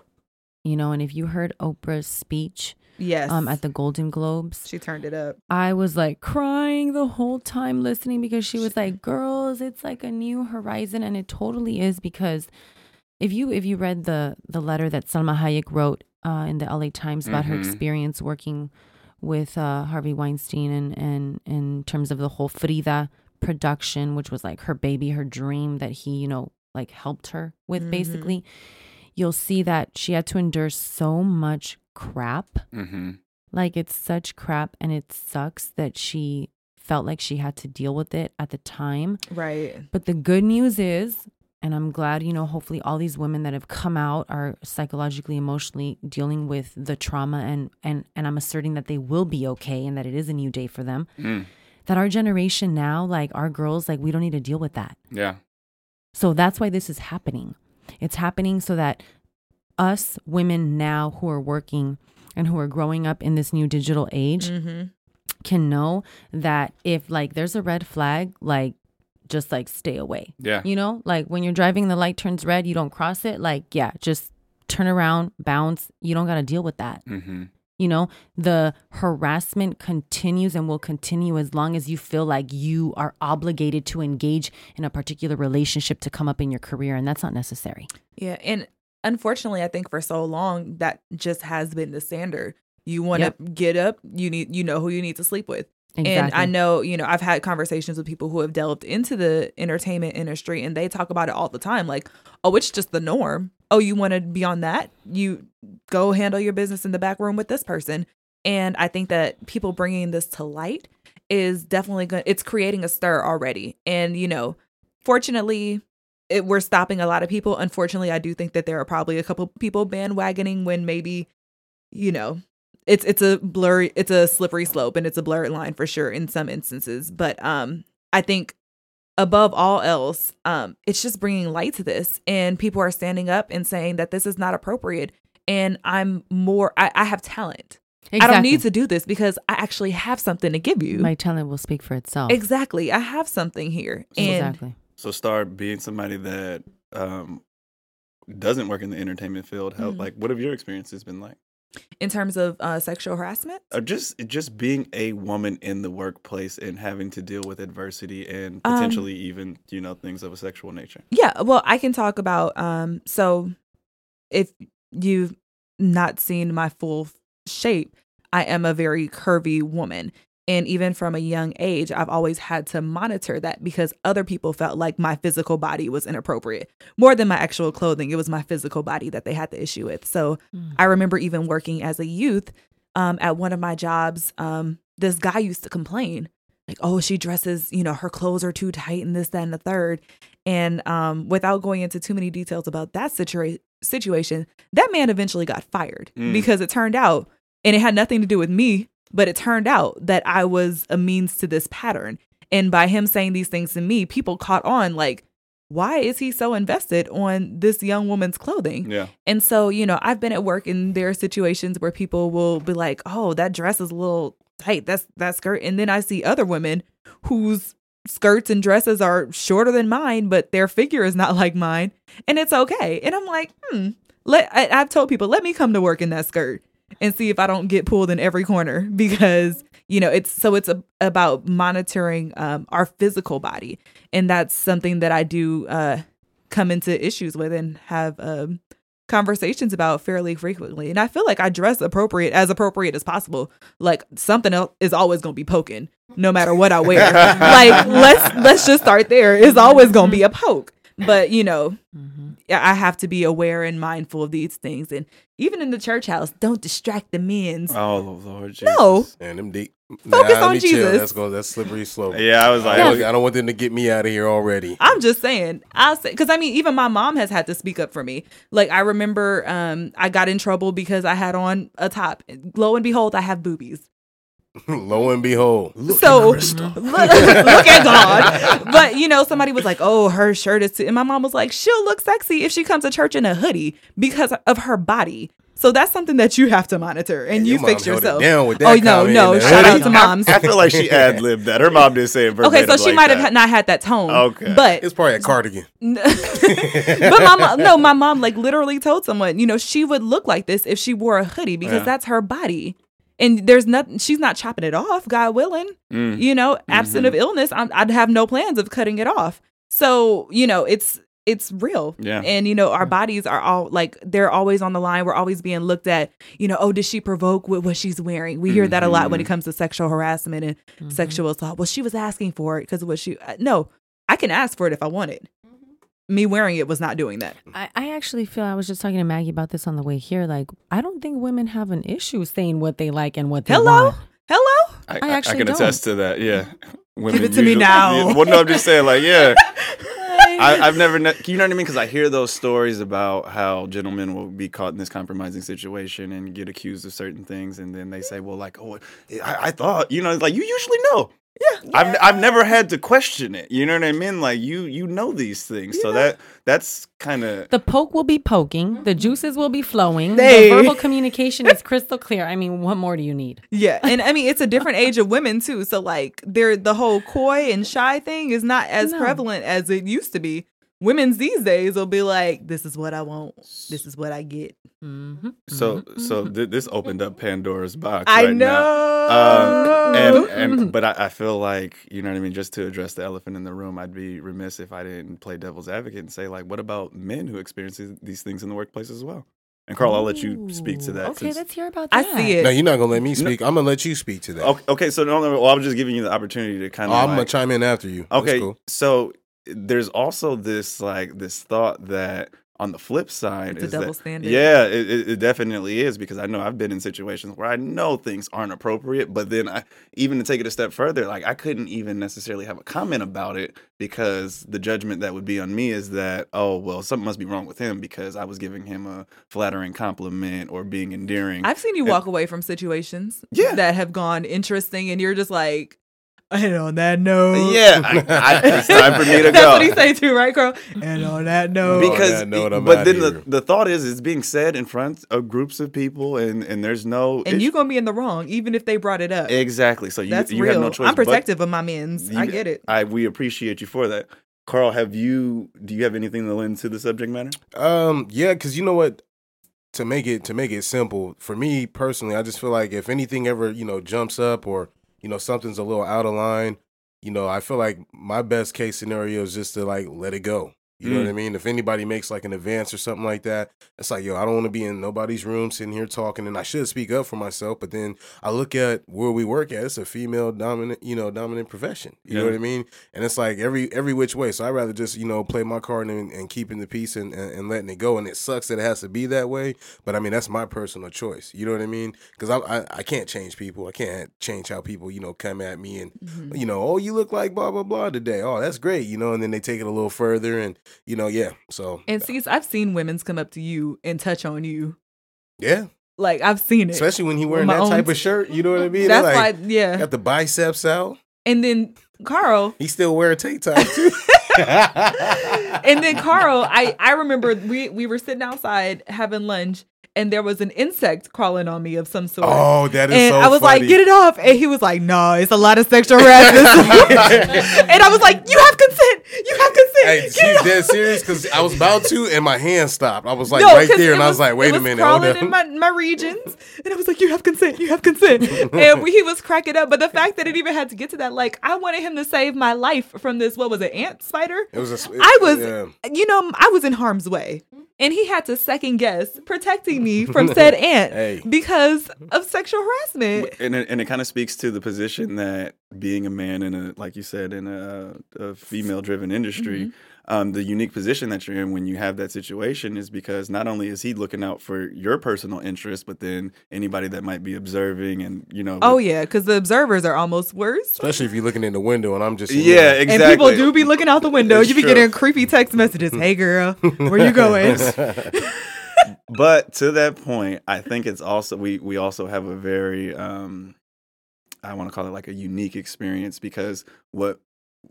You know, and if you heard Oprah's speech yes. um, at the Golden Globes, she turned it up. I was like crying the whole time listening because she was like, "Girls, it's like a new horizon," and it totally is because if you if you read the the letter that Salma Hayek wrote uh, in the LA Times about her Mhm. experience working with uh, Harvey Weinstein and and in terms of the whole Frida production, which was like her baby, her dream that he you know like helped her with Mhm. basically, you'll see that she had to endure so much crap Mm-hmm. like it's such crap and it sucks that she felt like she had to deal with it at the time. Right. But the good news is, and I'm glad, you know, hopefully all these women that have come out are psychologically, emotionally dealing with the trauma and and and I'm asserting that they will be okay and that it is a new day for them. Mm. That our generation now, like our girls, like we don't need to deal with that. Yeah. So that's why this is happening. It's happening so that us women now who are working and who are growing up in this new digital age Mm-hmm. can know that if like there's a red flag, like just like stay away. Yeah. You know, like when you're driving, the light turns red, you don't cross it. Like, yeah, just turn around, bounce. You don't got to deal with that. Mm-hmm. You know, the harassment continues and will continue as long as you feel like you are obligated to engage in a particular relationship to come up in your career. And that's not necessary. Yeah. And unfortunately, I think for so long that just has been the standard. You want to Yep. get up, you need you know who you need to sleep with. And I know, you know, I've had conversations with people who have delved into the entertainment industry and they talk about it all the time like, "Oh, it's just the norm. Oh, you want to be on that? You go handle your business in the back room with this person." And I think that people bringing this to light is definitely going it's creating a stir already. And, you know, fortunately, it, we're stopping a lot of people. Unfortunately, I do think that there are probably a couple people bandwagoning when maybe, you know, it's it's a blurry, it's a slippery slope, and it's a blurred line for sure in some instances. But um, I think above all else, um, it's just bringing light to this, and people are standing up and saying that this is not appropriate. And I'm more, I, I have talent. I don't need to do this because I actually have something to give you. My talent will speak for itself. exactly, I have something here, and exactly. So start being somebody that um, doesn't work in the entertainment field. How Mhm. like what have your experiences been like? in terms of uh, sexual harassment, Or just just being a woman in the workplace and having to deal with adversity and Um, potentially even you know things of a sexual nature. Yeah, well, I can talk about um so if you've not seen my full shape, I am a very curvy woman. And even from a young age, I've always had to monitor that because other people felt like my physical body was inappropriate. More than my actual clothing, it was my physical body that they had the issue with. So Mm. I remember even working as a youth um, at one of my jobs, um, this guy used to complain, like, oh, she dresses, you know, her clothes are too tight and this, that, and the third. And um, without going into too many details about that situa- situation, that man eventually got fired Mm. because it turned out, and it had nothing to do with me, but it turned out that I was a means to this pattern. And by him saying these things to me, people caught on like, why is he so invested on this young woman's clothing? Yeah. And so, you know, I've been at work and there are situations where people will be like, "Oh, that dress is a little tight. That's that skirt." And then I see other women whose skirts and dresses are shorter than mine, but their figure is not (laughs) like mine, and it's okay. And I'm like, "Hmm." Let I, I've told people, "Let me come to work in that skirt and see if I don't get pulled in every corner (laughs) because, you know, it's so it's a, about monitoring um our physical body. And that's something that I do uh come into issues with and have um conversations about fairly frequently. And I feel like I dress appropriate as appropriate as possible. Like something else is always going to be poking no matter what I wear. (laughs) like let's let's just start there. It's always going to be a poke. But, you know, Mhm. I have to be aware and mindful of these things. And even in the church house, don't distract the men's. Oh Lord Jesus. no. And them deep. Focus let on me chill. Jesus. That's going. That's slippery slope. Yeah, I was like, I, don't, I don't want them to get me out of here already. I'm just saying. I'll say because I mean, even my mom has had to speak up for me. Like I remember, um, I got in trouble because I had on a top. Lo and behold, I have boobies. (laughs) Lo and behold, so (laughs) look, look at God. But you know, somebody was like, "Oh, her shirt is," too, and my mom was like, "She'll look sexy if she comes to church in a hoodie because of her body." So that's something that you have to monitor and you your fix mom held it yourself. down with that oh no, no! in there. Shout out to moms. I feel like she ad libbed that. Her mom didn't say it verbatim. Okay, so she like might have not had that tone. Okay. but it's probably a cardigan. (laughs) but my mom, no, my mom like literally told someone, you know, she would look like this if she wore a hoodie because Yeah. that's her body. And there's nothing, she's not chopping it off, God willing. Mm. You know, absent of illness, I'm, I'd have no plans of cutting it off. So, you know, it's, it's real. Yeah. And, you know, our bodies are all like, they're always on the line. We're always being looked at, you know, oh, does she provoke with what she's wearing? We hear that a lot when it comes to sexual harassment and Mhm. sexual assault. Well, she was asking for it because of what she, uh, no, I can ask for it if I want it. Me wearing it was not doing that. I, I actually feel I was just talking to Maggie about this on the way here. Like, I don't think women have an issue saying what they like and what they Hello? want. Hello? I, I I, actually can don't. attest to that. Yeah. (laughs) Women it to me now. Yeah, (laughs) well, no, I'm just saying, like, yeah. (laughs) I, I've never, ne- you know what I mean? Because I hear those stories about how gentlemen will be caught in this compromising situation and get accused of certain things, and then they say, "Well, like, oh, I, I thought," you know, like you usually know. Yeah, I've I've never had to question it. You know what I mean? Like you you know these things, so that that's kind of The poke will be poking. The mm-hmm. juices will be flowing. Hey. The verbal (laughs) communication is crystal clear. I mean, what more do you need? Yeah. And I mean, it's a different age of women too. So, like, they're, the whole coy and shy thing is not as No. prevalent as it used to be women's these days will be like, "This is what I want. This is what I get." Mm-hmm. So Mhm. so th- this opened up Pandora's box. I right know. Now. Um, and and but I, I feel like you know what I mean. Just to address the elephant in the room, I'd be remiss if I didn't play devil's advocate and say like, what about men who experience these- these things in the workplace as well? And Carl, I'll let you speak to that. Okay, let's hear about that. I see it. No, you're not gonna let me speak. I'm gonna let you speak to that. Okay, okay, so no, no, well, I'm just giving you the opportunity to kind Oh, of. I'm gonna chime in after you. That's Okay, cool. so there's also this like this thought that on the flip side It's a double that, standard. Yeah, it, it, it definitely is because I know I've been in situations where I know things aren't appropriate, but then I even to take it a step further, like I couldn't even necessarily have a comment about it because the judgment that would be on me is that oh well something must be wrong with him because I was giving him a flattering compliment or being endearing. I've seen you And- walk away from situations Yeah. that have gone interesting, and you're just like, (laughs) and on that note, yeah, I, (laughs) I, it's time for me to (laughs) That's go. what he say too, right, Carl? And on that note, because yeah, no, I'm but then the, here. the thought is it's being said in front of groups of people and and there's no and issue. you gonna be in the wrong, even if they brought it up. exactly so you, That's you real. have no choice I'm but- protective of my men's. I get it. I we appreciate you for that Carl have you do you have anything to lend to the subject matter Um, yeah, because you know what? To make it to make it simple, for me personally, I just feel like if anything ever you know jumps up or you know something's a little out of line, you know, I feel like my best case scenario is just to like let it go. You know Mm. what I mean? If anybody makes like an advance or something like that, it's like, yo, I don't want to be in nobody's room sitting here talking, and I should speak up for myself. But then I look at where we work at; it's a female dominant, you know, dominant profession. You know what I mean? And it's like every every which way. So I would rather just you know play my card and, and keeping the peace and, and, and letting it go. And it sucks that it has to be that way, but I mean that's my personal choice. You know what I mean? Because I, I I can't change people. I can't change how people you know come at me and Mm-hmm. you know oh you look like blah blah blah today. Oh that's great. You know, and then they take it a little further and you know yeah. So And see, I've seen women's come up to you and touch on you. yeah, Like I've seen it. especially when he wearing that type t- of shirt. You know what I mean? That's like, why, yeah. got the biceps out. And then Carl, He still wear a tank top too. (laughs) and then Carl, I I remember we we were sitting outside having lunch, and there was an insect crawling on me of some sort. Oh, that is and so I was funny. like, "Get it off!" And he was like, "No, it's a lot of sexual harassment." (laughs) (laughs) and I was like, "You have consent. You have consent. (laughs) Hey, Get she's off." dead (laughs) serious because I was about to, and my hand stopped. I was like No, right 'cause there, it and I was like, "Wait it a minute, hold crawling up." in my, my regions, and I was like, "You have consent. You have consent." (laughs) and we, he was cracking up, but the fact that it even had to get to that, like, I wanted him to save my life from this. What was it, ant spider? It was. A, I was, yeah. you know, I was in harm's way, and he had to second guess protecting me from said ant Hey. because of sexual harassment. and it, and it kind of speaks to the position that being a man in a like you said in a, a female driven industry mm-hmm. Um, the unique position that you're in when you have that situation is because not only is he looking out for your personal interest but then anybody that might be observing and you know Oh yeah, because the observers are almost worse. Especially if you're looking in the window, and I'm just yeah exactly And people do be looking out the window. It's you be true. getting creepy text messages. (laughs) Hey girl, where you going? (laughs) but to that point, I think it's also we we also have a very um I want to call it like a unique experience because what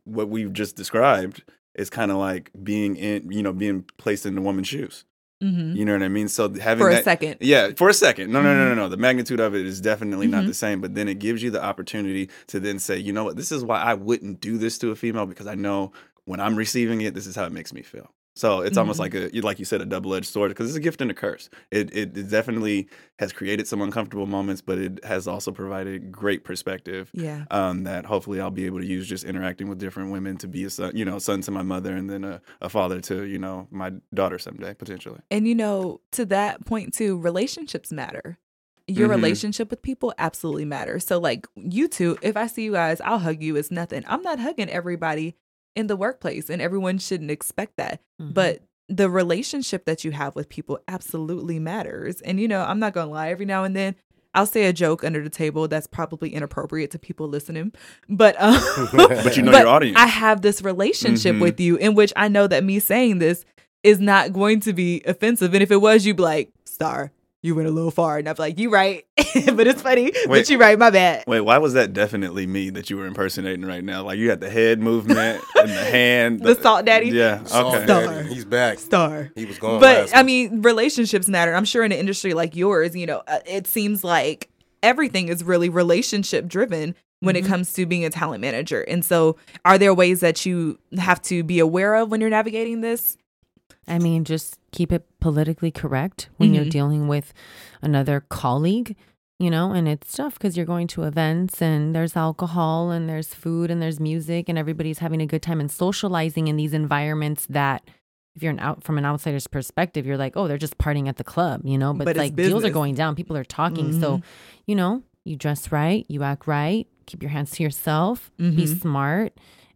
what we've just described is kind of like being in you know being placed in the woman's shoes. hmm You know what I mean? So having For a that, second. yeah, for a second. No, no, no, Mhm. no, no. The magnitude of it is definitely not Mhm. the same. But then it gives you the opportunity to then say, you know what, this is why I wouldn't do this to a female because I know when I'm receiving it, this is how it makes me feel. So it's almost Mhm. like a, like you said, a double edged sword because it's a gift and a curse. It, it it definitely has created some uncomfortable moments, but it has also provided great perspective. Yeah. Um, that hopefully I'll be able to use just interacting with different women to be a son, you know, son to my mother, and then a, a father to you know my daughter someday potentially. And you know, to that point too, relationships matter. Your Mhm. relationship with people absolutely matters. So like you two, if I see you guys, I'll hug you. It's nothing. I'm not hugging everybody in the workplace, and everyone shouldn't expect that. Mhm. But the relationship that you have with people absolutely matters. And you know, I'm not gonna lie, every now and then I'll say a joke under the table that's probably inappropriate to people listening. But um (laughs) (laughs) But you know but your audience. I have this relationship Mhm. with you in which I know that me saying this is not going to be offensive. And if it was, you'd be like, Star, you went a little far. And I'd be like, you right. (laughs) but it's funny. Wait. but you right, my bad. Wait, why was that definitely me that you were impersonating right now? Like you had the head movement and the hand. The salt daddy? Yeah. Salt Okay. Star. Daddy, He's back. Star. He was gone. But last I mean, relationships matter. I'm sure in an industry like yours, you know, uh, it seems like everything is really relationship driven. when Mhm. it comes to being a talent manager. And so, are there ways that you have to be aware of when you're navigating this? I mean, just keep it politically correct when you're Mhm. dealing with another colleague, you know, and it's tough because you're going to events and there's alcohol and there's food and there's music and everybody's having a good time and socializing in these environments that if you're an out from an outsider's perspective, you're like, oh, they're just partying at the club, you know, but, But like deals are going down, people are talking. So, Mhm. you know, you dress right, you act right, keep your hands to yourself, be Mhm. smart,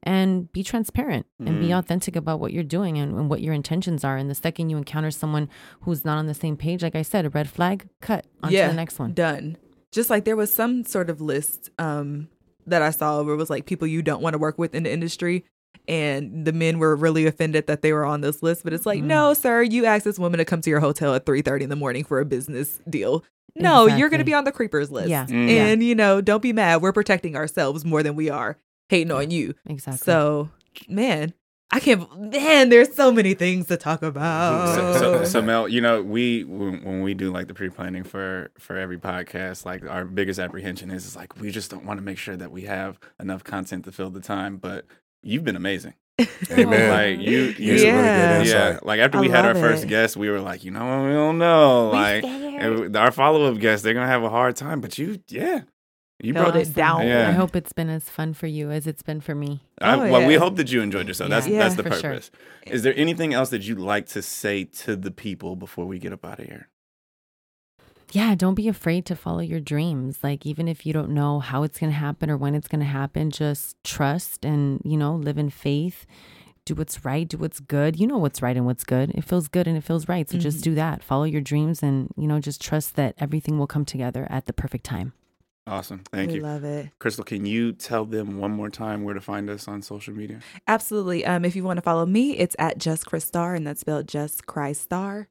and be transparent and be Mm. authentic about what you're doing and, and what your intentions are. And the second you encounter someone who's not on the same page, like I said, a red flag, cut on to the next one. Done. Just like there was some sort of list um, that I saw where it was like people you don't want to work with in the industry. And the men were really offended that they were on this list. But it's like, Mm. no, sir, you asked this woman to come to your hotel at 3.30 in the morning for a business deal. No, you're going to be on the creepers list. Yeah. Mm. And, you know, don't be mad. We're protecting ourselves more than we are hating on you. Exactly. So, man, I can't, man, there's so many things to talk about. So, so, so (laughs) Mel, you know, we when, when we do like the pre-planning for for every podcast, like our biggest apprehension is is like we just don't want to make sure that we have enough content to fill the time. But you've been amazing. (laughs) Amen. Like you, you Here's some really Yeah. good yeah. Like after I we had our love first guest, we were like, you know, we don't know. We Like scared. and our follow-up guests, they're gonna have a hard time. But you, yeah, you Held brought it it. down. Yeah. I hope it's been as fun for you as it's been for me. I, Oh, well, we hope that you enjoyed yourself. That's Yeah. that's the For sure. purpose. Is there anything else that you'd like to say to the people before we get up out of here? Yeah, don't be afraid to follow your dreams. Like, even if you don't know how it's going to happen or when it's going to happen, just trust and, you know, live in faith. Do what's right, do what's good. You know what's right and what's good. It feels good and it feels right. So just Mhm. do that. Follow your dreams and, you know, just trust that everything will come together at the perfect time. Awesome. Thank we you. love it. Crystal, can you tell them one more time where to find us on social media? Absolutely. Um, if you want to follow me, it's at Just Chris Star, and that's spelled Just Christ Star.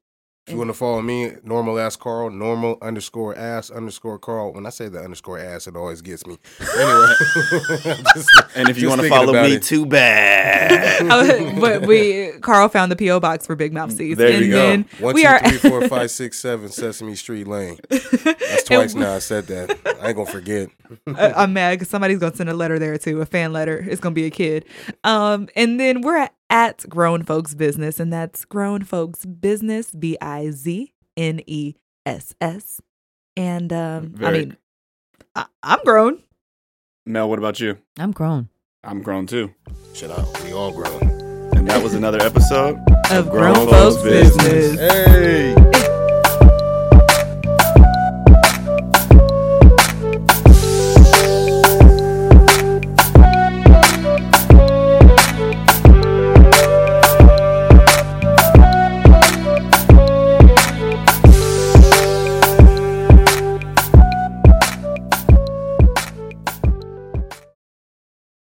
If you want to follow me, normal ass Carl, normal underscore ass underscore Carl. When I say the underscore ass, it always gets me. Anyway, (laughs) Just- (laughs) And if you want to follow me, it. too bad. (laughs) Oh, but we Carl found the PO box for Big Mouth Seeds, There and you go. then One, we two, are three, four, five, six, seven, Sesame Street Lane. That's twice now I said that. I ain't gonna forget. I- I'm mad because somebody's gonna send a letter there too, a fan letter. It's gonna be a kid. Um, and then we're at, at Grown Folks Business, and that's Grown Folks Business, B I Z N E S S. And um, I mean, I, I'm grown. Mel, what about you? I'm grown. I'm grown too. Shut up. We all grown. And that was another episode Of Grown Folks Business. Hey.